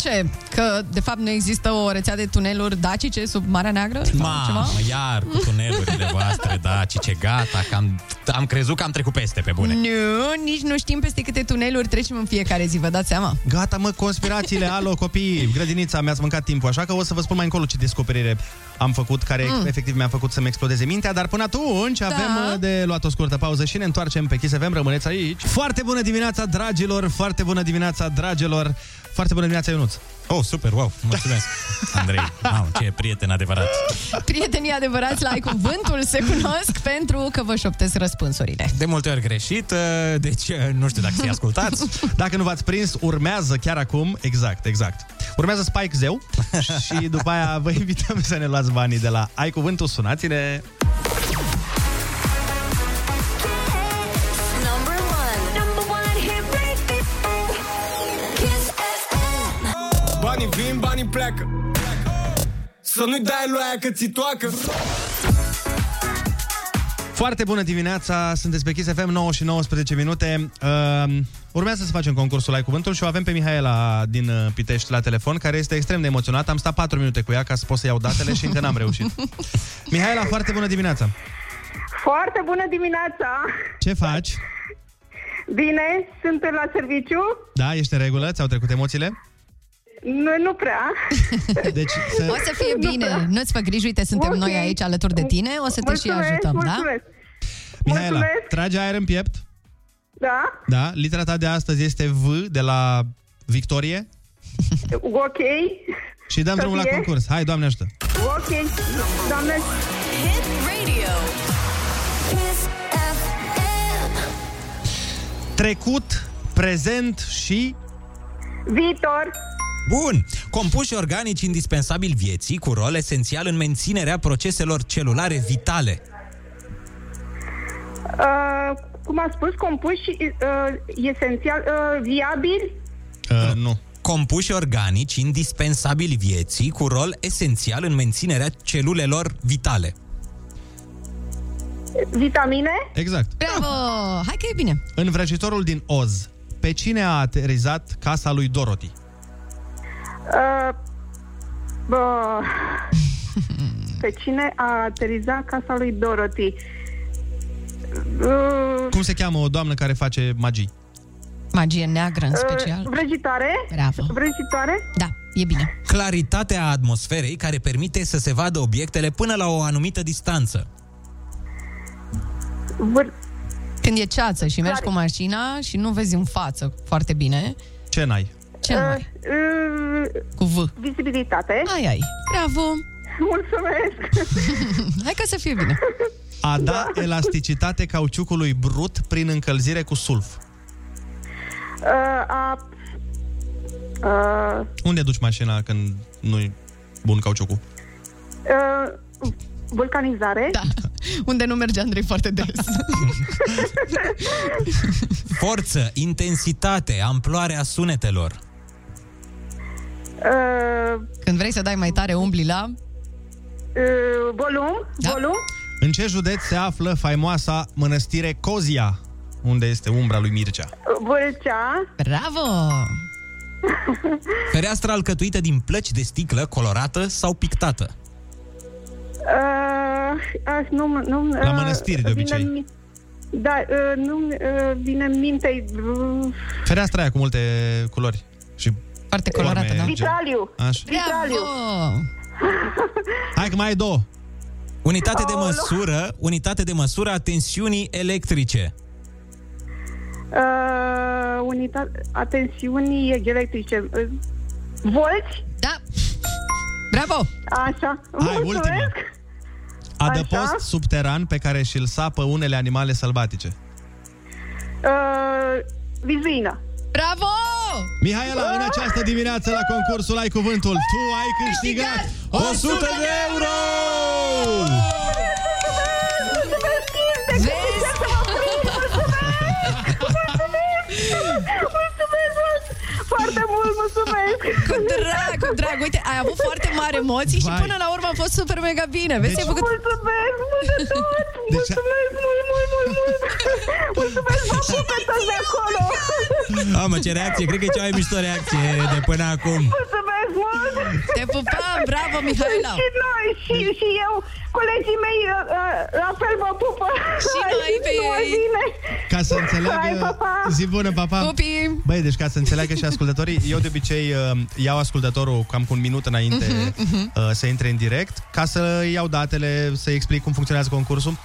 Speaker 5: Ce? Că, de fapt, nu există o rețea de tuneluri dacice sub Marea Neagră? Sau
Speaker 4: Mamă,
Speaker 5: ceva?
Speaker 4: iar cu tunelurile voastre, da, cice, gata, că am, am crezut că am trecut peste pe bune.
Speaker 5: Nu, nici nu știm peste câte tuneluri trecem în fiecare zi, vă dați seama?
Speaker 3: Gata, mă, conspirațiile, alo, copii, grădinița, mi-ați mâncat timpul, așa că o să vă spun mai încolo ce descoperire am făcut, care
Speaker 5: Mm.
Speaker 3: mm. efectiv mi-a făcut să-mi explodeze mintea, dar până atunci
Speaker 5: Da.
Speaker 3: avem uh, de luat o scurtă pauză și ne întoarcem pe Kiss FM, rămâneți aici. Foarte bună dimineața, dragilor, foarte bună dimineața, dragilor, foarte bună dimineața, Ionuț.
Speaker 4: Oh, super, wow, mulțumesc, Andrei. Wow, ce prieten adevărat.
Speaker 5: Prietenii adevărați la ai cuvântul se cunosc pentru că vă șoptesc răspunsurile.
Speaker 4: De multe ori greșit, uh, deci uh, nu știu dacă să-i ascultați.
Speaker 3: Dacă nu v-ați prins, urmează chiar acum, exact, exact. Urmează Spike Zeu și după aia vă invităm să ne luați banii de la Ai Cuvântul, sunați-ne!
Speaker 18: Să nu-i dai lui aia că ți toacă
Speaker 3: Foarte bună dimineața, sunteți pe Kiss FM, 9 și 19 minute. Uh, urmează să facem concursul Ai Cuvântul și o avem pe Mihaela din uh, Pitești la telefon, care este extrem de emoționată. Am stat 4 minute cu ea ca să pot să iau datele și încă n-am reușit. Mihaela, foarte bună dimineața!
Speaker 13: Foarte bună dimineața!
Speaker 3: Ce faci?
Speaker 13: Bine, sunt la serviciu?
Speaker 3: Da, ești în regulă? Ți-au trecut emoțiile?
Speaker 13: Nu, nu prea.
Speaker 3: Deci, să...
Speaker 5: O să fie
Speaker 13: Nu
Speaker 5: bine,
Speaker 13: prea.
Speaker 5: nu-ți fă griji, uite, suntem
Speaker 13: Ok.
Speaker 5: noi aici alături de tine, o să te și
Speaker 13: Mulțumesc,
Speaker 5: ajutăm, da?
Speaker 13: mulțumesc.
Speaker 3: Mihaela,
Speaker 13: Mulțumesc.
Speaker 3: trage aer în piept.
Speaker 13: Da?
Speaker 3: Da, litera ta de astăzi este V de la Victorie
Speaker 13: Ok.
Speaker 3: și dăm
Speaker 13: Să
Speaker 3: drumul la
Speaker 13: fie.
Speaker 3: concurs. Hai, Doamne ajută!
Speaker 13: Ok. Doamne,
Speaker 2: Hit radio. Kiss FM.
Speaker 3: Trecut, prezent și...
Speaker 13: viitor,
Speaker 4: Bun! Compuși organici indispensabili vieții, cu rol esențial în menținerea proceselor celulare vitale.
Speaker 13: uh, cum a spus, compuși și uh, esențial, uh, viabil,
Speaker 3: Uh, nu.
Speaker 4: Compuși organici indispensabili vieții, cu rol esențial în menținerea celulelor vitale.
Speaker 13: vitamine,
Speaker 3: Exact.
Speaker 5: Bravo! Hai că e bine.
Speaker 3: În vrăjitorul din Oz, pe cine a aterizat casa lui Dorothy?
Speaker 13: Uh, bă, pe cine a aterizat casa lui Dorothy? Uh,
Speaker 3: Cum se cheamă o doamnă care face magii?
Speaker 5: Magie neagră în
Speaker 13: uh,
Speaker 5: special.
Speaker 13: vrăjitoare,
Speaker 5: Bravo.
Speaker 13: vrăjitoare,
Speaker 5: Da, e bine.
Speaker 4: Claritatea atmosferei care permite să se vadă obiectele până la o anumită distanță.
Speaker 13: vâr,
Speaker 5: Când e ceață și mergi
Speaker 13: Care?
Speaker 5: cu mașina și nu vezi în față foarte bine,
Speaker 3: Ce n-ai?
Speaker 5: Ce uh, mai?
Speaker 13: uh,
Speaker 5: Cu V.
Speaker 13: vizibilitate.
Speaker 5: Ai, ai. Bravo!
Speaker 13: Mulțumesc!
Speaker 5: Hai că să fie bine.
Speaker 3: A da elasticitate cauciucului brut prin încălzire cu sulf.
Speaker 13: Uh, a, uh,
Speaker 3: Unde duci mașina când nu-i bun cauciucul?
Speaker 13: uh, vulcanizare.
Speaker 5: Da. Unde nu merge Andrei foarte des.
Speaker 4: Forță, intensitate, amploarea sunetelor.
Speaker 13: Uh,
Speaker 5: Când vrei să dai mai tare, umbli la...
Speaker 13: uh, volum,
Speaker 5: Da.
Speaker 13: volum,
Speaker 3: În ce județ se află faimoasa mănăstire Cozia, unde este umbra lui Mircea?
Speaker 13: Vâlcea,
Speaker 5: Bravo!
Speaker 4: Fereastra alcătuită din plăci de sticlă colorată sau pictată.
Speaker 13: uh, uh, nu, nu,
Speaker 3: La
Speaker 13: uh,
Speaker 3: mănăstiri, de
Speaker 13: vine
Speaker 3: obicei.
Speaker 13: în mi- Da, uh, nu uh, vine în minte uh,
Speaker 3: Fereastra aia cu multe culori. Și
Speaker 5: Foarte colorată,
Speaker 3: forme,
Speaker 5: da.
Speaker 3: gen-
Speaker 13: vitraliu.
Speaker 3: Așa.
Speaker 13: Vitraliu.
Speaker 5: Bravo!
Speaker 3: Hai că mai ai două.
Speaker 4: Unitate de
Speaker 13: Aoleu.
Speaker 4: măsură, unitate de măsură a tensiunii electrice.
Speaker 13: Uh, unitate, atențiunii electrice. Uh, volți?
Speaker 5: Da! Bravo!
Speaker 13: Așa.
Speaker 3: Hai,
Speaker 13: Mulțumesc.
Speaker 3: ultima. Adăpost
Speaker 13: Așa.
Speaker 3: subteran pe care și-l sapă unele animale sălbatice.
Speaker 13: Uh, vizuină.
Speaker 5: Bravo!
Speaker 3: Mihaela, în această dimineață la concursul Ai Cuvântul, tu ai câștigat 100 de euro!
Speaker 13: Mulțumesc!
Speaker 5: Cu drag, cu drag. Uite, ai avut foarte mari emoții și
Speaker 3: Vai.
Speaker 5: până la urmă a fost super mega bine. Vezi,
Speaker 3: Deci-
Speaker 5: ai făcut...
Speaker 13: Mulțumesc mult de tot!
Speaker 3: Deci-
Speaker 13: Mulțumesc mult, mult, mult, mult! Mulțumesc, vă pup pe toți de acolo!
Speaker 4: Mamă, ce reacție! Cred că e cea mai mișto reacție de până acum.
Speaker 13: Mulțumesc mult!
Speaker 5: Te pupăm! Bravo, Mihaela!
Speaker 13: Și noi, și, și eu, colegii mei, uh, uh, la fel vă pupă!
Speaker 5: Și noi pe
Speaker 13: Numai
Speaker 5: ei.
Speaker 13: bine!
Speaker 3: Ca să înțeleagă...
Speaker 13: Hai, pa, pa.
Speaker 3: Zi bună, papa!
Speaker 5: Pupii!
Speaker 3: Băi, deci ca să înțeleagă și ascultătorii, eu de obicei uh, iau ascultătorul cam cu un minut înainte
Speaker 5: Mhm, mhm.
Speaker 3: uh, să intre în direct, ca să iau datele, să explic cum funcționează concursul.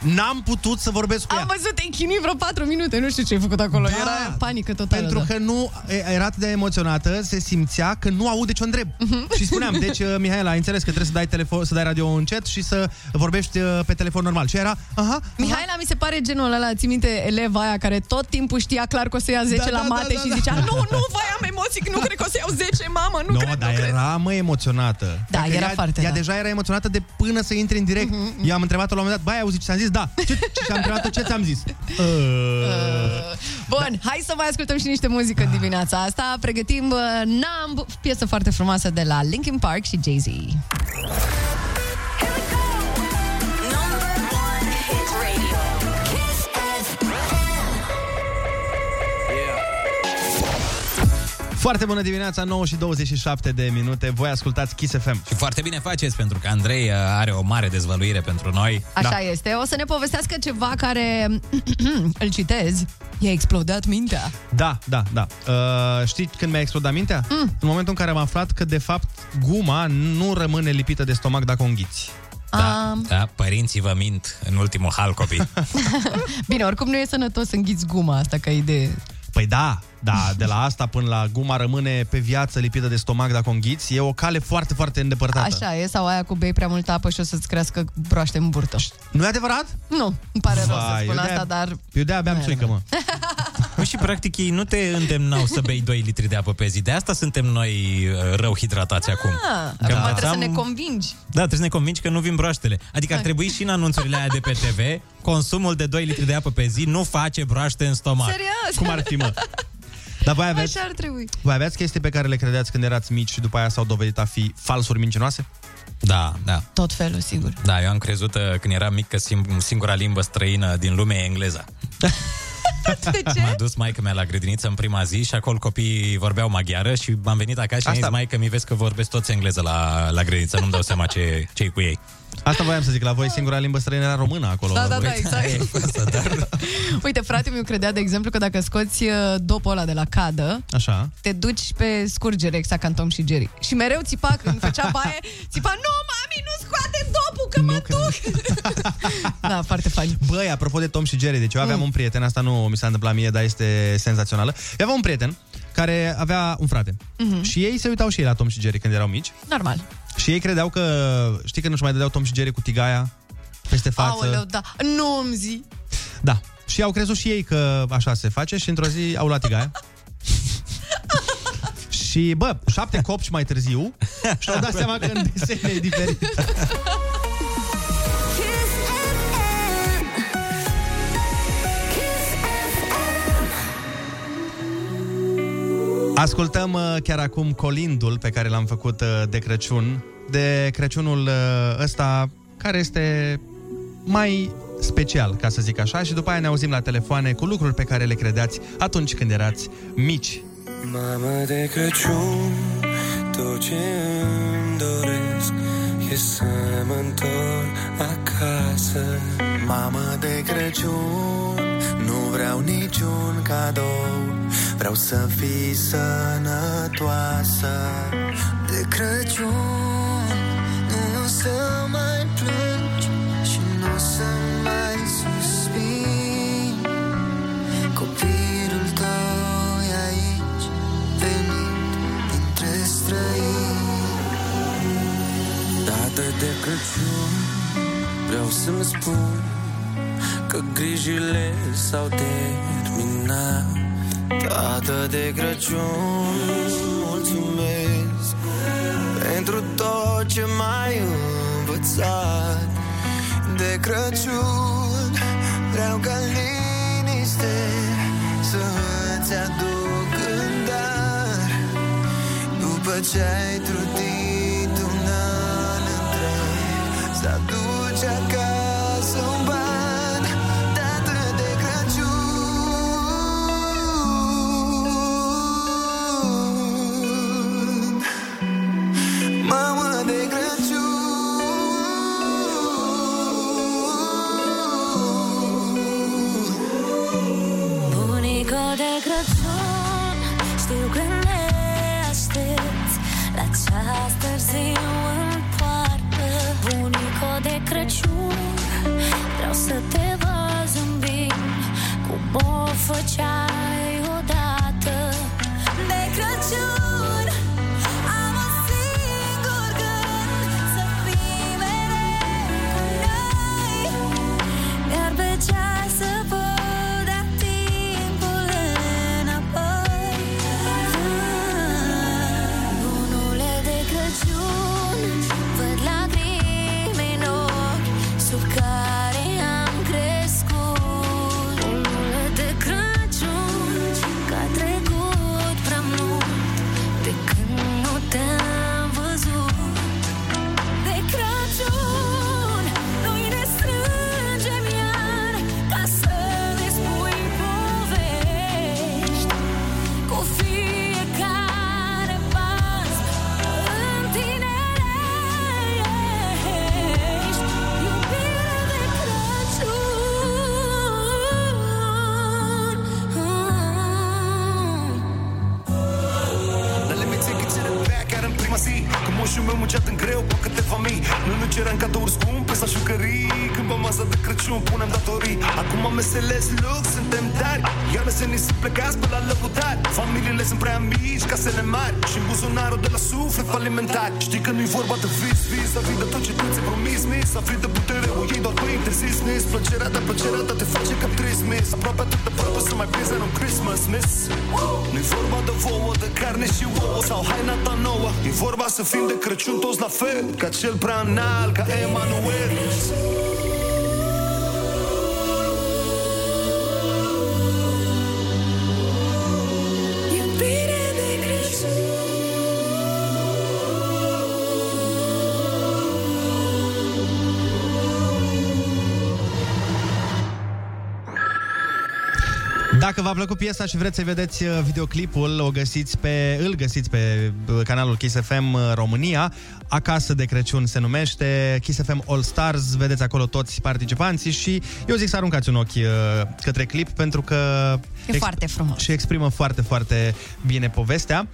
Speaker 3: N-am putut să vorbesc cu ea.
Speaker 5: Am văzut, te-ai chinuit vreo 4 minute, nu știu ce ai făcut acolo.
Speaker 3: Da.
Speaker 5: Era panică totală.
Speaker 3: Pentru
Speaker 5: da.
Speaker 3: că nu e- era atât de emoționată, se simțea că nu aude ce o întreb.
Speaker 5: Mhm.
Speaker 3: Și spuneam, deci, uh, Mihaela, ai înțeles că trebuie să dai, telefon, să dai radio încet și să vorbești uh, pe telefon normal. Și era, aha,
Speaker 5: Mihaela mi se pare genul ăla, ții minte, eleva aia care tot timpul știa clar că o să ia 10
Speaker 3: Da,
Speaker 5: la
Speaker 3: da,
Speaker 5: mate
Speaker 3: da,
Speaker 5: și
Speaker 3: da,
Speaker 5: zicea,
Speaker 3: da.
Speaker 5: nu, nu, voi am emoții, nu cred că o să iau 10, mamă, nu
Speaker 3: no,
Speaker 5: cred,
Speaker 3: dar
Speaker 5: nu cred.
Speaker 3: era, mă, emoționată.
Speaker 5: Da,
Speaker 3: Dacă
Speaker 5: era
Speaker 3: ea,
Speaker 5: foarte,
Speaker 3: Ea
Speaker 5: da.
Speaker 3: deja era emoționată de până să intre în direct.
Speaker 5: Mhm,
Speaker 3: Eu am întrebat-o la un moment dat, bai, auzi ce ți-am zis? Da. Ce, ce, și am întrebat-o, ce ți-am zis? Uh,
Speaker 5: Bun, hai să mai ascultăm și niște muzică în dimineața asta. Pregătim uh, Numb, piesă foarte frumoasă de la Linkin Park și Jay-Z.
Speaker 3: Foarte bună dimineața, 9 și 27 de minute. Voi ascultați Kiss FM.
Speaker 4: Și foarte bine faceți, pentru că Andrei uh, are o mare dezvăluire pentru noi.
Speaker 5: Așa da. este. O să ne povestească ceva care, îl citez, i-a explodat mintea.
Speaker 3: Da, da, da. Uh, știți când mi-a explodat mintea? Mm. În momentul în care am aflat că, de fapt, guma nu rămâne lipită de stomac dacă o înghiți.
Speaker 4: Da, da, părinții vă mint în ultimul hal, copii.
Speaker 5: Bine, oricum nu e sănătos să înghiți guma asta ca idee.
Speaker 3: Păi da, da, de la asta până la guma rămâne pe viață lipită de stomac dacă o înghiți, e o cale foarte, foarte îndepărtată.
Speaker 5: Așa e, sau aia cu bei prea multă apă și o să-ți crească broaște în burtă.
Speaker 3: Nu e adevărat?
Speaker 5: Nu, îmi pare rău să
Speaker 3: Vai,
Speaker 5: spun
Speaker 3: eu de-aia-
Speaker 5: asta, dar...
Speaker 3: Eu de-aia beam
Speaker 5: Nu e
Speaker 3: țuică, mă.
Speaker 4: Nu, și practic ei nu te îndemnau să bei 2 litri de apă pe zi. De asta suntem noi uh, rău hidratați acum.
Speaker 5: Ah,
Speaker 4: Că
Speaker 5: acum trebuie să
Speaker 4: învățam-
Speaker 5: ne convingi.
Speaker 4: Da, trebuie să ne convingi că nu vin broaștele. Adică ar trebui și în anunțurile aia de pe TV, consumul de 2 litri de apă pe zi nu face broaște în stomac.
Speaker 5: Serios?
Speaker 3: Cum ar fi, mă? Dar voi aveți,
Speaker 5: Așa ar trebui.
Speaker 3: voi aveți chestii pe care le credeați când erați mici și după aia s-au dovedit a fi falsuri mincinoase?
Speaker 4: Da, da.
Speaker 5: Tot felul, sigur.
Speaker 4: Da, eu am crezut uh, când eram mic că sim- singura limbă străină din lume e engleza.
Speaker 5: De ce?
Speaker 4: M-a dus maica mea la grădiniță în prima zi și acolo copiii vorbeau maghiară și am venit acasă și am
Speaker 3: Asta-
Speaker 4: zis, maică, mi vezi că vorbesc toți engleză la, la grădiniță, nu-mi dau seama ce, ce cu ei.
Speaker 3: Asta voiam să zic, la voi singura limbă străină era română acolo.
Speaker 5: Da,
Speaker 3: la
Speaker 5: da,
Speaker 3: voi.
Speaker 5: da, exact. Uite, frate meu credea, de exemplu, că dacă scoți uh, dopul ăla de la cadă,
Speaker 3: Așa.
Speaker 5: te duci pe scurgere, exact ca în Tom și Jerry. Și mereu țipa când făcea baie, țipa, nu, mami, nu scoate dopul, că mă duc! da, foarte fain.
Speaker 3: Băi, apropo de Tom și Jerry, deci eu aveam
Speaker 5: Mm.
Speaker 3: un prieten, asta nu mi s-a întâmplat mie, dar este senzațională. Eu aveam un prieten care avea un frate.
Speaker 5: Mhm.
Speaker 3: Și ei se uitau și ei la Tom și Jerry când erau mici.
Speaker 5: Normal.
Speaker 3: Și ei credeau că, știi că nu-și mai dădeau Tom și Jerry cu tigaia peste față.
Speaker 5: Aoleu, da. Nu îmi zi.
Speaker 3: Da. Și au crezut și ei că așa se face și într-o zi au luat tigaia. și, bă, șapte copci mai târziu și-au dat seama că în desene e diferit. Ascultăm uh, chiar acum colindul pe care l-am făcut uh, de Crăciun, de Crăciunul uh, ăsta care este mai special, ca să zic așa, și după aia ne auzim la telefoane cu lucruri pe care le credeați atunci când erați mici.
Speaker 10: Mamă de Crăciun, tot ce îmi doresc e să mă întorc acasă.
Speaker 11: Mamă de Crăciun, nu vreau niciun cadou Vreau să fii sănătoasă. De Crăciun, nu o să mai plângi Și nu o să mai suspini Copilul tău e aici, venit dintre străini.
Speaker 10: Dată de Crăciun, vreau să-mi spun Că grijile s-au terminat.
Speaker 11: Tată de Crăciun, mulțumesc Pentru tot ce m-ai învățat. De Crăciun, vreau ca liniște Să-ți aduc în dar. După ce ai trudit
Speaker 12: suflet falimentar. Știi că nu-i vorba de vis, vis Să fii de tot ce tu ți-ai promis, mis Să fii de putere, o iei doar pe interzis, mis Plăcerea, dar plăcerea ta te face ca trist, mis Aproape atât de pără să mai prinzi în un Christmas, miss. Nu-i vorba de vouă, de carne și ouă Sau haina ta nouă. E vorba să fim de Crăciun toți la fel Ca cel prea înalt, ca Emanuel
Speaker 3: v-a plăcut piesa și vreți să vedeți uh, videoclipul, o găsiți pe, îl găsiți pe uh, canalul Kiss FM uh, România. Acasă de Crăciun se numește Kiss FM All Stars. Vedeți acolo toți participanții și eu zic să aruncați un ochi uh, către clip pentru că...
Speaker 5: E foarte frumos.
Speaker 3: Și exprimă foarte, foarte bine povestea.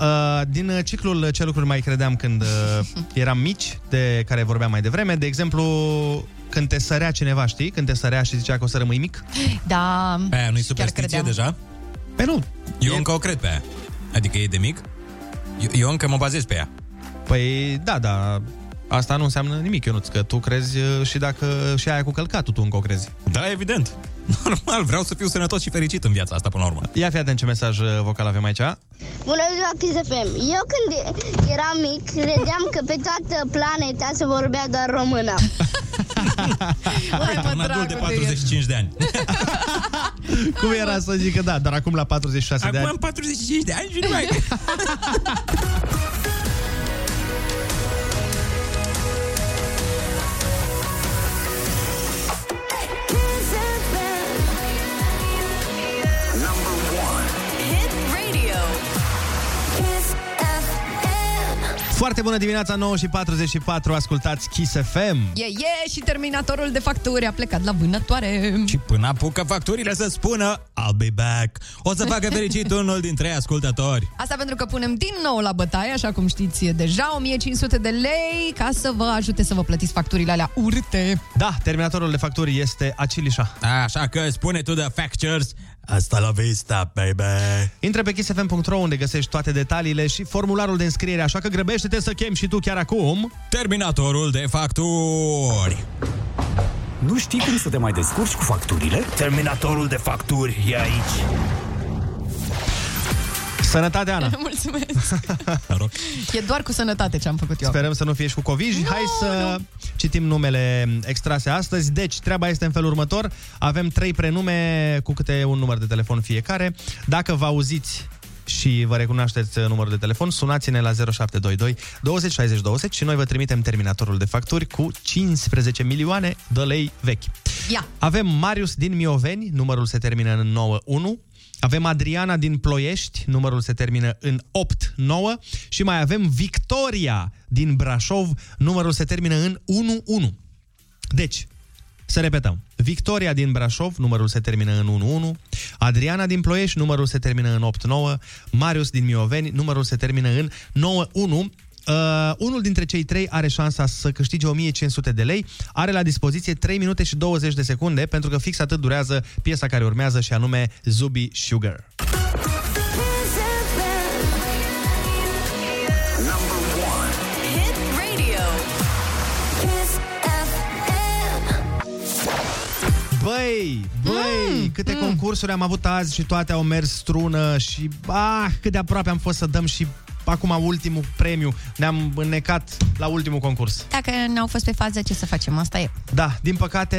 Speaker 3: Uh, din uh, ciclul Ce lucruri mai credeam când uh, eram mici, de care vorbeam mai devreme, de exemplu, când te sărea cineva, știi? Când te sărea și zicea că o să rămâi mic.
Speaker 5: Da,
Speaker 4: Pe aia nu-i
Speaker 5: chiar
Speaker 4: superstiție
Speaker 5: credeam.
Speaker 4: deja?
Speaker 3: Pe nu.
Speaker 4: Eu încă o cred pe aia. Adică e de mic. Eu, eu încă mă bazez pe ea.
Speaker 3: Păi, da, da, asta nu înseamnă nimic, Ionuț, că tu crezi uh, și dacă și aia cu călcatul tu încă o crezi.
Speaker 4: Da, evident. Normal, vreau să fiu sănătos și fericit în viața asta până la urmă.
Speaker 3: Ia fi atent ce mesaj uh, vocal avem aici.
Speaker 19: Bună ziua, Kiss FM. Eu când eram mic, credeam că pe toată planeta se vorbea doar română.
Speaker 4: Uite, un adult de 45 de ani.
Speaker 3: Cum era să zică da, dar acum la 46 de
Speaker 4: Acum
Speaker 3: ani.
Speaker 4: am 45 de ani și nu mai...
Speaker 3: Foarte bună dimineața, 9 și 44, ascultați Kiss FM.
Speaker 5: E, e, și terminatorul de facturi a plecat la vânătoare.
Speaker 4: Și până apucă facturile să spună I'll be back. O să facă fericit unul dintre ascultători.
Speaker 5: Asta pentru că punem din nou la bătaie, așa cum știți deja, 1500 de lei ca să vă ajute să vă plătiți facturile alea urâte.
Speaker 3: Da, terminatorul de facturi este Acilișa.
Speaker 4: Așa că spune tu de factures Asta la vista, baby.
Speaker 3: Intră pe kissfm.ro unde găsești toate detaliile și formularul de înscriere, așa că grăbește-te să chem și tu chiar acum.
Speaker 4: Terminatorul de facturi.
Speaker 16: Nu știi cum să te mai descurci cu facturile? Terminatorul de facturi e aici.
Speaker 3: Sănătate, Ana!
Speaker 5: Mulțumesc! e doar cu sănătate ce am făcut eu.
Speaker 3: Sperăm să nu fie și cu COVID. Hai să citim numele extrase astăzi. Deci, treaba este în felul următor. Avem trei prenume cu câte un număr de telefon fiecare. Dacă vă auziți și vă recunoașteți numărul de telefon, sunați-ne la 0722 20 60 20 și noi vă trimitem terminatorul de facturi cu 15 milioane de lei vechi.
Speaker 5: Ia!
Speaker 3: Avem Marius din Mioveni, numărul se termină în 91. Avem Adriana din Ploiești, numărul se termină în 89 și mai avem Victoria din Brașov, numărul se termină în 11. Deci, Să repetăm. Victoria din Brașov, numărul se termină în 11. Adriana din Ploiești, numărul se termină în 89. Marius din Mioveni, numărul se termină în 91. Uh, unul dintre cei trei are șansa să câștige 1500 de lei. Are la dispoziție 3 minute și 20 de secunde, pentru că fix atât durează piesa care urmează și anume Zubi Sugar.
Speaker 2: Hit radio. Kiss FM.
Speaker 3: Băi, băi, mm, câte mm. concursuri am avut azi și toate au mers strună și ah, cât de aproape am fost să dăm și acum ultimul premiu. Ne-am înnecat la ultimul concurs.
Speaker 5: Dacă n-au fost pe fază, ce să facem? Asta e.
Speaker 3: Da, din păcate,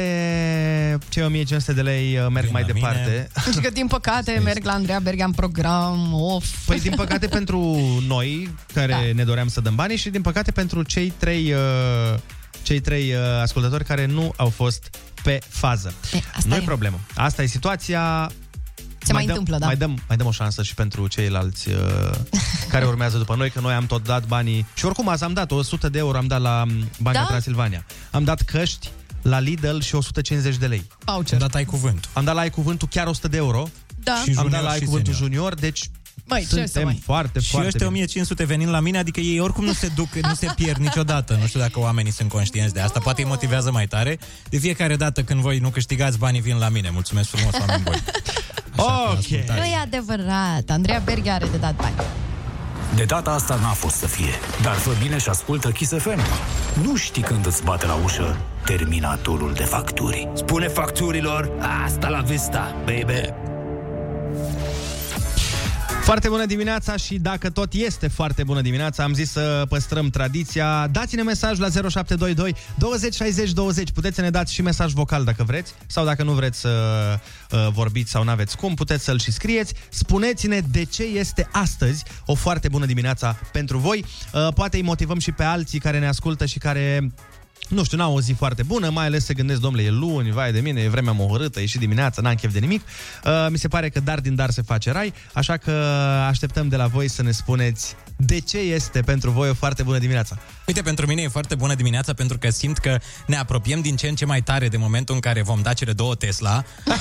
Speaker 3: cei 1500 de lei uh, merg mai
Speaker 4: la
Speaker 3: departe.
Speaker 5: Deci că, din păcate, merg la Andreea Berghean program, of.
Speaker 3: Păi, din păcate, pentru noi, care da. ne doream să dăm banii și, din păcate, pentru cei trei, uh, cei trei uh, ascultători care nu au fost pe fază.
Speaker 5: E, asta
Speaker 3: Nu e
Speaker 5: e.
Speaker 3: problemă. Asta e situația.
Speaker 5: Se mai
Speaker 3: dăm,
Speaker 5: întâmplă, da.
Speaker 3: Mai dăm, mai dăm o șansă și pentru ceilalți uh, care urmează după noi, că noi am tot dat banii. Și oricum azi am dat 100 de euro, am dat la um, Banca
Speaker 5: Da?
Speaker 3: Transilvania. Am dat căști la Lidl și 150 de lei.
Speaker 5: Voucher.
Speaker 4: Dat ai cuvântul.
Speaker 3: Am dat la ai cuvântul chiar 100 de euro.
Speaker 5: Da.
Speaker 4: Și
Speaker 3: am
Speaker 4: junior
Speaker 3: dat la ai
Speaker 4: și
Speaker 3: cuvântul
Speaker 4: senior.
Speaker 3: junior, deci
Speaker 5: Băi, ce să
Speaker 3: suntem
Speaker 5: mai-
Speaker 3: foarte,
Speaker 4: Și
Speaker 3: foarte
Speaker 4: ăștia
Speaker 3: bine.
Speaker 4: 1500 venind la mine, adică ei oricum nu se duc, nu se pierd niciodată. Nu știu dacă oamenii sunt conștienți de asta, poate îi motivează mai tare. De fiecare dată când voi nu câștigați, banii vin la mine. Mulțumesc frumos, oameni buni.
Speaker 3: Ok.
Speaker 5: Nu e adevărat. Andreea Berghe are de dat bani.
Speaker 16: De data asta n-a fost să fie, dar fă bine și ascultă Kiss FM. Nu știi când îți bate la ușă terminatorul de facturi.
Speaker 20: Spune facturilor, asta la vista, baby.
Speaker 3: Foarte bună dimineața și dacă tot este foarte bună dimineața, am zis să păstrăm tradiția. Dați-ne mesaj la 0722 20 60 20. Puteți să ne dați și mesaj vocal dacă vreți sau dacă nu vreți să uh, vorbiți sau n-aveți cum, puteți să-l și scrieți. Spuneți-ne de ce este astăzi o foarte bună dimineața pentru voi. Uh, poate îi motivăm și pe alții care ne ascultă și care nu știu, n-au o zi foarte bună, mai ales se gândesc, domnule, e luni, vai de mine, e vremea mohorâtă, e și dimineața, n-am chef de nimic. Uh, mi se pare că dar din dar se face rai, așa că așteptăm de la voi să ne spuneți de ce este pentru voi o foarte bună dimineața.
Speaker 4: Uite, pentru mine e foarte bună dimineața pentru că simt că ne apropiem din ce în ce mai tare de momentul în care vom da cele două Tesla uh,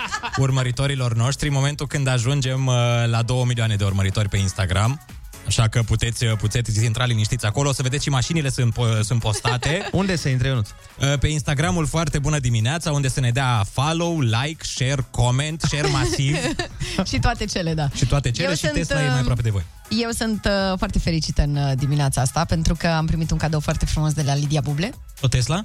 Speaker 4: urmăritorilor noștri, momentul când ajungem uh, la 2 milioane de urmăritori pe Instagram. Așa că puteți, uh, puteți intra liniștiți acolo, o să vedeți și mașinile sunt, po- sunt postate.
Speaker 3: Unde se intre, Ionuț?
Speaker 4: Uh, Pe Instagramul Foarte Bună Dimineața, unde să ne dea follow, like, share, comment, share masiv
Speaker 5: și toate cele, da.
Speaker 4: și toate cele
Speaker 5: Eu
Speaker 4: și
Speaker 5: sunt,
Speaker 4: Tesla e mai
Speaker 5: uh,
Speaker 4: aproape de voi.
Speaker 5: Eu sunt uh, foarte fericită în uh, dimineața asta pentru că am primit un cadou foarte frumos de la Lidia Buble.
Speaker 4: O Tesla?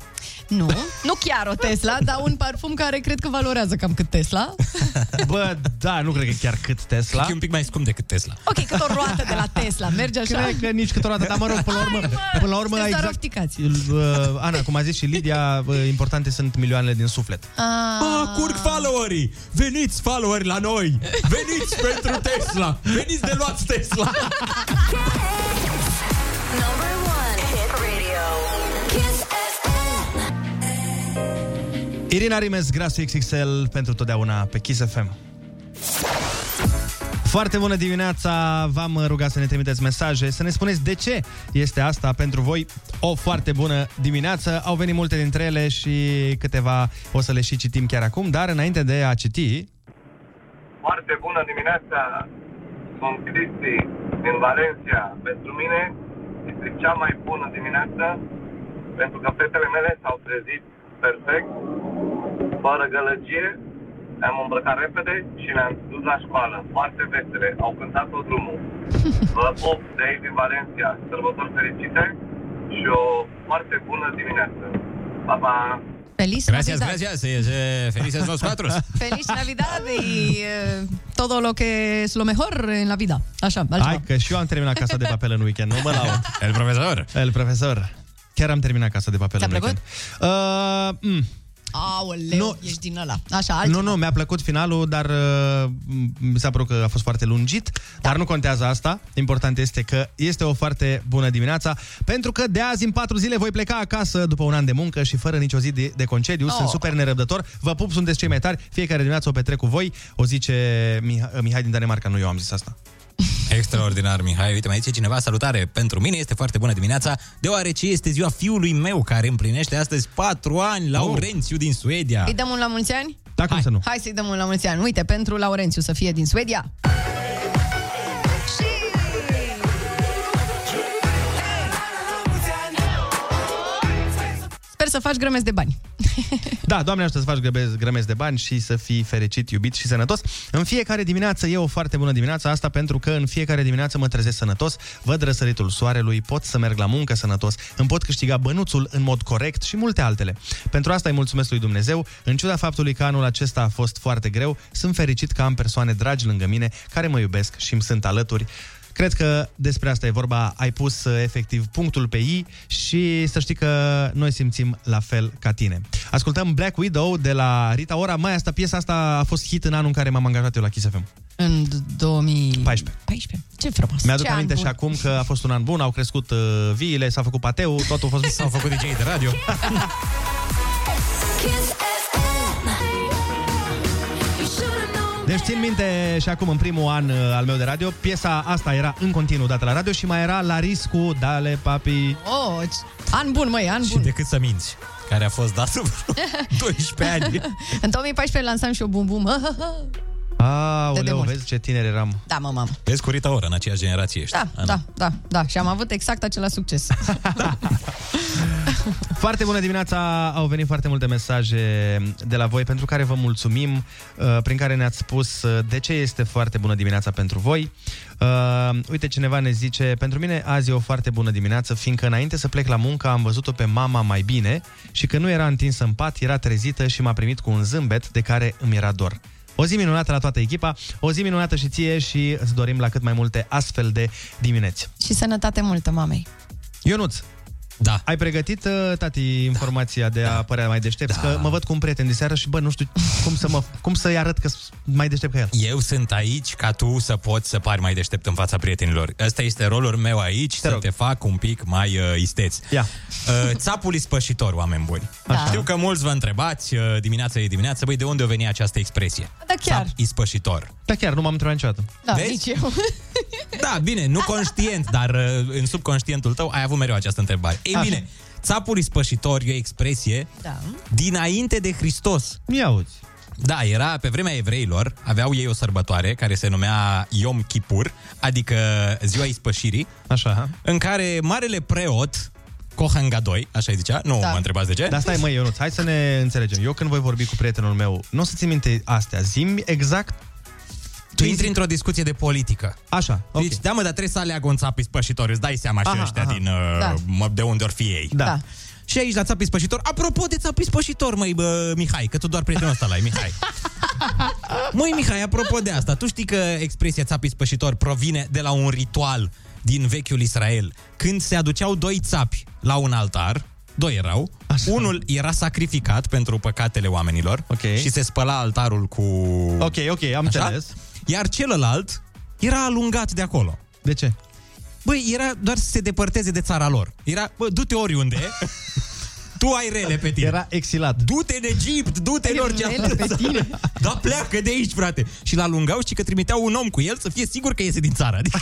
Speaker 5: Nu, nu chiar o Tesla, dar un parfum care cred că valorează cam cât Tesla.
Speaker 3: Bă, da, nu cred că chiar cât Tesla.
Speaker 4: E un pic mai scump decât Tesla.
Speaker 5: Ok, cât o roată de la Tesla, merge așa?
Speaker 3: Cred că nici câteodată, dar mă rog, până la urmă, până la urmă
Speaker 5: Sunteți doar
Speaker 3: exact,
Speaker 5: ofticați.
Speaker 3: uh, Ana, cum a zis și Lidia, uh, importante sunt milioanele din suflet.
Speaker 4: Ah, curg followerii! Veniți followeri la noi! Veniți pentru Tesla! Veniți de luați Tesla!
Speaker 2: Number one. Hit radio. Kiss FM.
Speaker 3: Irina Rimes, Grasul XXL pentru totdeauna pe Kiss FM. Foarte bună dimineața, v-am rugat să ne trimiteți mesaje, să ne spuneți de ce este asta pentru voi o foarte bună dimineață. Au venit multe dintre ele și câteva o să le și citim chiar acum, dar înainte de a citi,
Speaker 21: Foarte bună dimineața! Sunt Cristi din Valencia. Pentru mine este cea mai bună dimineață pentru că fetele mele s-au trezit perfect, fără gălăgie, le-am îmbrăcat repede și le-am dus la școală. Foarte vesele, au cântat tot drumul. Vă pup de aici din Valencia, sărbători fericite și o foarte bună dimineață. Pa, pa!
Speaker 5: Feliz
Speaker 4: Gracias,
Speaker 5: Navidad.
Speaker 4: gracias. eh, Felices los cuatro.
Speaker 5: Feliz Navidad y eh, todo lo que es lo mejor en la vida. Așa, altceva.
Speaker 3: hai că și eu am terminat casa de papel în weekend, nu mă laud.
Speaker 4: El profesor.
Speaker 3: El profesor. Chiar am terminat casa de papel
Speaker 5: Ți-a
Speaker 3: în
Speaker 5: plăcut?
Speaker 3: weekend. Uh, mm.
Speaker 5: Aoleu,
Speaker 3: Nu.
Speaker 5: ești din ăla. Așa, altceva.
Speaker 3: Nu, nu, mi-a plăcut finalul, dar uh, mi s-a părut că a fost foarte lungit, da. dar nu contează asta. Important este că este o foarte bună dimineața, pentru că de azi în patru zile voi pleca acasă după un an de muncă și fără nicio zi de, de concediu.
Speaker 5: Oh.
Speaker 3: Sunt super nerăbdător. Vă pup, sunteți cei mai tari. Fiecare dimineață o petrec cu voi. O zice Mih- Mihai din Danemarca, nu eu am zis asta.
Speaker 4: Extraordinar, Mihai. Uite, mai zice cineva, salutare. Pentru mine este foarte bună dimineața, deoarece este ziua fiului meu, care împlinește astăzi 4 ani, Laurențiu din Suedia.
Speaker 5: Îi dăm un la mulți ani?
Speaker 3: Da, cum să nu?
Speaker 5: Hai să-i dăm un la mulți ani. Uite, pentru Laurențiu să fie din Suedia. Să faci grămezi de bani.
Speaker 3: Da, Doamne ajută să faci grămezi, grămezi de bani și să fii fericit, iubit și sănătos. În fiecare dimineață e o foarte bună dimineață, asta pentru că în fiecare dimineață mă trezesc sănătos, văd răsăritul soarelui, pot să merg la muncă sănătos, îmi pot câștiga bănuțul în mod corect și multe altele. Pentru asta îi mulțumesc lui Dumnezeu, în ciuda faptului că anul acesta a fost foarte greu, sunt fericit că am persoane dragi lângă mine care mă iubesc și îmi sunt alături. Cred că despre asta e vorba, ai pus uh, efectiv punctul pe I și să știi că noi simțim la fel ca tine. Ascultăm Black Widow de la Rita Ora. Mai asta, piesa asta a fost hit în anul în care m-am angajat eu la Kiss FM.
Speaker 5: În 2014.
Speaker 3: 14.
Speaker 5: Ce frumos.
Speaker 3: Mi-aduc
Speaker 5: Ce an
Speaker 3: aminte
Speaker 5: bun.
Speaker 3: și acum că a fost un an bun, au crescut uh, viile, s-a făcut pateu, totul a fost...
Speaker 4: S-au făcut DJ de radio.
Speaker 3: Deci țin minte și acum în primul an uh, al meu de radio, piesa asta era în continuu dată la radio și mai era la riscu Dale Papi.
Speaker 5: Oh, an bun, măi, an
Speaker 4: Și
Speaker 5: bun.
Speaker 4: decât să minți, care a fost dat vreo 12 ani.
Speaker 5: În 2014 lansam și o bum bum.
Speaker 3: Aoleu,
Speaker 5: demult.
Speaker 3: vezi ce tineri eram.
Speaker 5: Da, mă, mamă.
Speaker 4: Vezi cu Rita Ora, în aceeași generație ești.
Speaker 5: Da, da, da, da. Și am avut exact același succes.
Speaker 3: Foarte bună dimineața, au venit foarte multe mesaje de la voi pentru care vă mulțumim, uh, prin care ne-ați spus uh, de ce este foarte bună dimineața pentru voi. Uh, uite, cineva ne zice, pentru mine azi e o foarte bună dimineață, fiindcă înainte să plec la muncă am văzut-o pe mama mai bine și că nu era întinsă în pat, era trezită și m-a primit cu un zâmbet de care îmi era dor. O zi minunată la toată echipa, o zi minunată și ție și îți dorim la cât mai multe astfel de dimineți.
Speaker 5: și sănătate multă mamei.
Speaker 3: Ionuț,
Speaker 4: da.
Speaker 3: ai pregătit, uh, tati, informația de a părea mai deștept? Da. Că mă văd cu un prieten de seară și, bă, nu știu cum, să mă, cum să-i arăt că sunt mai deștept ca el.
Speaker 4: Eu sunt aici ca tu să poți să pari mai deștept în fața prietenilor. Ăsta este rolul meu aici, te să
Speaker 3: rog.
Speaker 4: te fac un pic mai uh, isteț.
Speaker 3: Ia.
Speaker 4: Uh, țapul ispășitor, oameni buni.
Speaker 5: Da.
Speaker 4: Știu că mulți vă întrebați, uh, dimineața e dimineață, băi, de unde a venit această expresie?
Speaker 5: Da, chiar.
Speaker 4: Țap ispășitor.
Speaker 3: Da, chiar, nu m-am întrebat niciodată.
Speaker 5: Da,
Speaker 4: Vezi?
Speaker 5: nici eu.
Speaker 4: Da, bine, nu conștient, dar uh, în subconștientul tău ai avut mereu această întrebare. Ei
Speaker 3: Așa.
Speaker 4: bine, țapul ispășitor e o expresie
Speaker 5: Da.
Speaker 4: dinainte de Hristos.
Speaker 3: Ia uzi.
Speaker 4: Da, era pe vremea evreilor, aveau ei o sărbătoare care se numea Yom Kippur, adică ziua ispășirii,
Speaker 3: Așa.
Speaker 4: în care marele preot, Kohen Gadoi, așa îi zicea, nu
Speaker 5: Da.
Speaker 4: mă întrebați de ce?
Speaker 3: Dar stai, măi, Ionuț, hai să ne înțelegem. Eu când voi vorbi cu prietenul meu, nu o să țin minte astea. Zim exact
Speaker 4: Tu intri într-o discuție de politică.
Speaker 3: Așa, ok.
Speaker 4: Deci, da, mă, dar trebuie să aleagă un țap ispășitor, îți dai seama și
Speaker 3: Aha,
Speaker 4: ăștia
Speaker 3: aha.
Speaker 4: din, uh,
Speaker 5: Da.
Speaker 4: mă, de unde or fi ei.
Speaker 3: Da.
Speaker 5: Da.
Speaker 4: Și aici la țap ispășitor, apropo de țap ispășitor, măi, bă, Mihai, că tu doar prietenul ăsta l-ai, Mihai. Măi, Mihai, apropo de asta, tu știi că expresia țap ispășitor provine de la un ritual din vechiul Israel, când se aduceau doi țapi la un altar, doi erau,
Speaker 3: Așa.
Speaker 4: unul era sacrificat pentru păcatele oamenilor
Speaker 3: Ok.
Speaker 4: și se spăla altarul cu...
Speaker 3: Ok, ok, am
Speaker 4: Așa?
Speaker 3: înțeles.
Speaker 4: Iar celălalt era alungat de acolo.
Speaker 3: De ce?
Speaker 4: Băi, era doar să se depărteze de țara lor. Era, bă, du-te oriunde, tu ai rele pe tine.
Speaker 3: Era exilat.
Speaker 4: Du-te în Egipt, du-te în
Speaker 5: Ai
Speaker 4: orice
Speaker 5: rele
Speaker 4: altă
Speaker 5: pe
Speaker 4: țară.
Speaker 5: tine.
Speaker 4: Da, pleacă de aici, frate. Și l-alungau și că trimiteau un om cu el să fie sigur că iese din țară. Adică...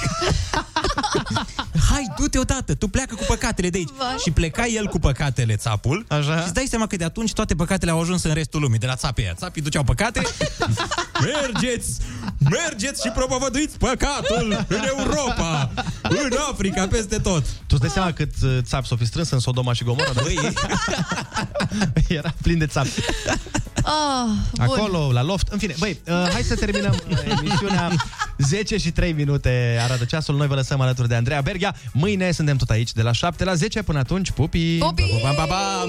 Speaker 4: Hai, du-te odată, tu pleacă cu păcatele de aici.
Speaker 5: Vai.
Speaker 4: Și pleca el cu păcatele țapul.
Speaker 3: Așa.
Speaker 4: Și îți dai seama că de atunci toate păcatele au ajuns în restul lumii, de la țapii aia. Țapii duceau păcate. mergeți, mergeți și propovăduiți păcatul în Europa, în Africa, peste tot.
Speaker 3: Tu îți dai seama cât uh, țap s-o fi strâns în Sodoma și Gomorra? Dar
Speaker 4: Băi,
Speaker 3: era plin de țapi.
Speaker 5: Ah, bun.
Speaker 3: Acolo, la loft. În fine, băi, uh, hai să terminăm uh, emisiunea. 10 și 3 minute arată ceasul. Noi vă lăsăm alături de Andreea Berghia. Mâine suntem tot aici, de la 7 la 10. Până atunci, pupii!
Speaker 5: Pupii!
Speaker 4: pa, pa, pa.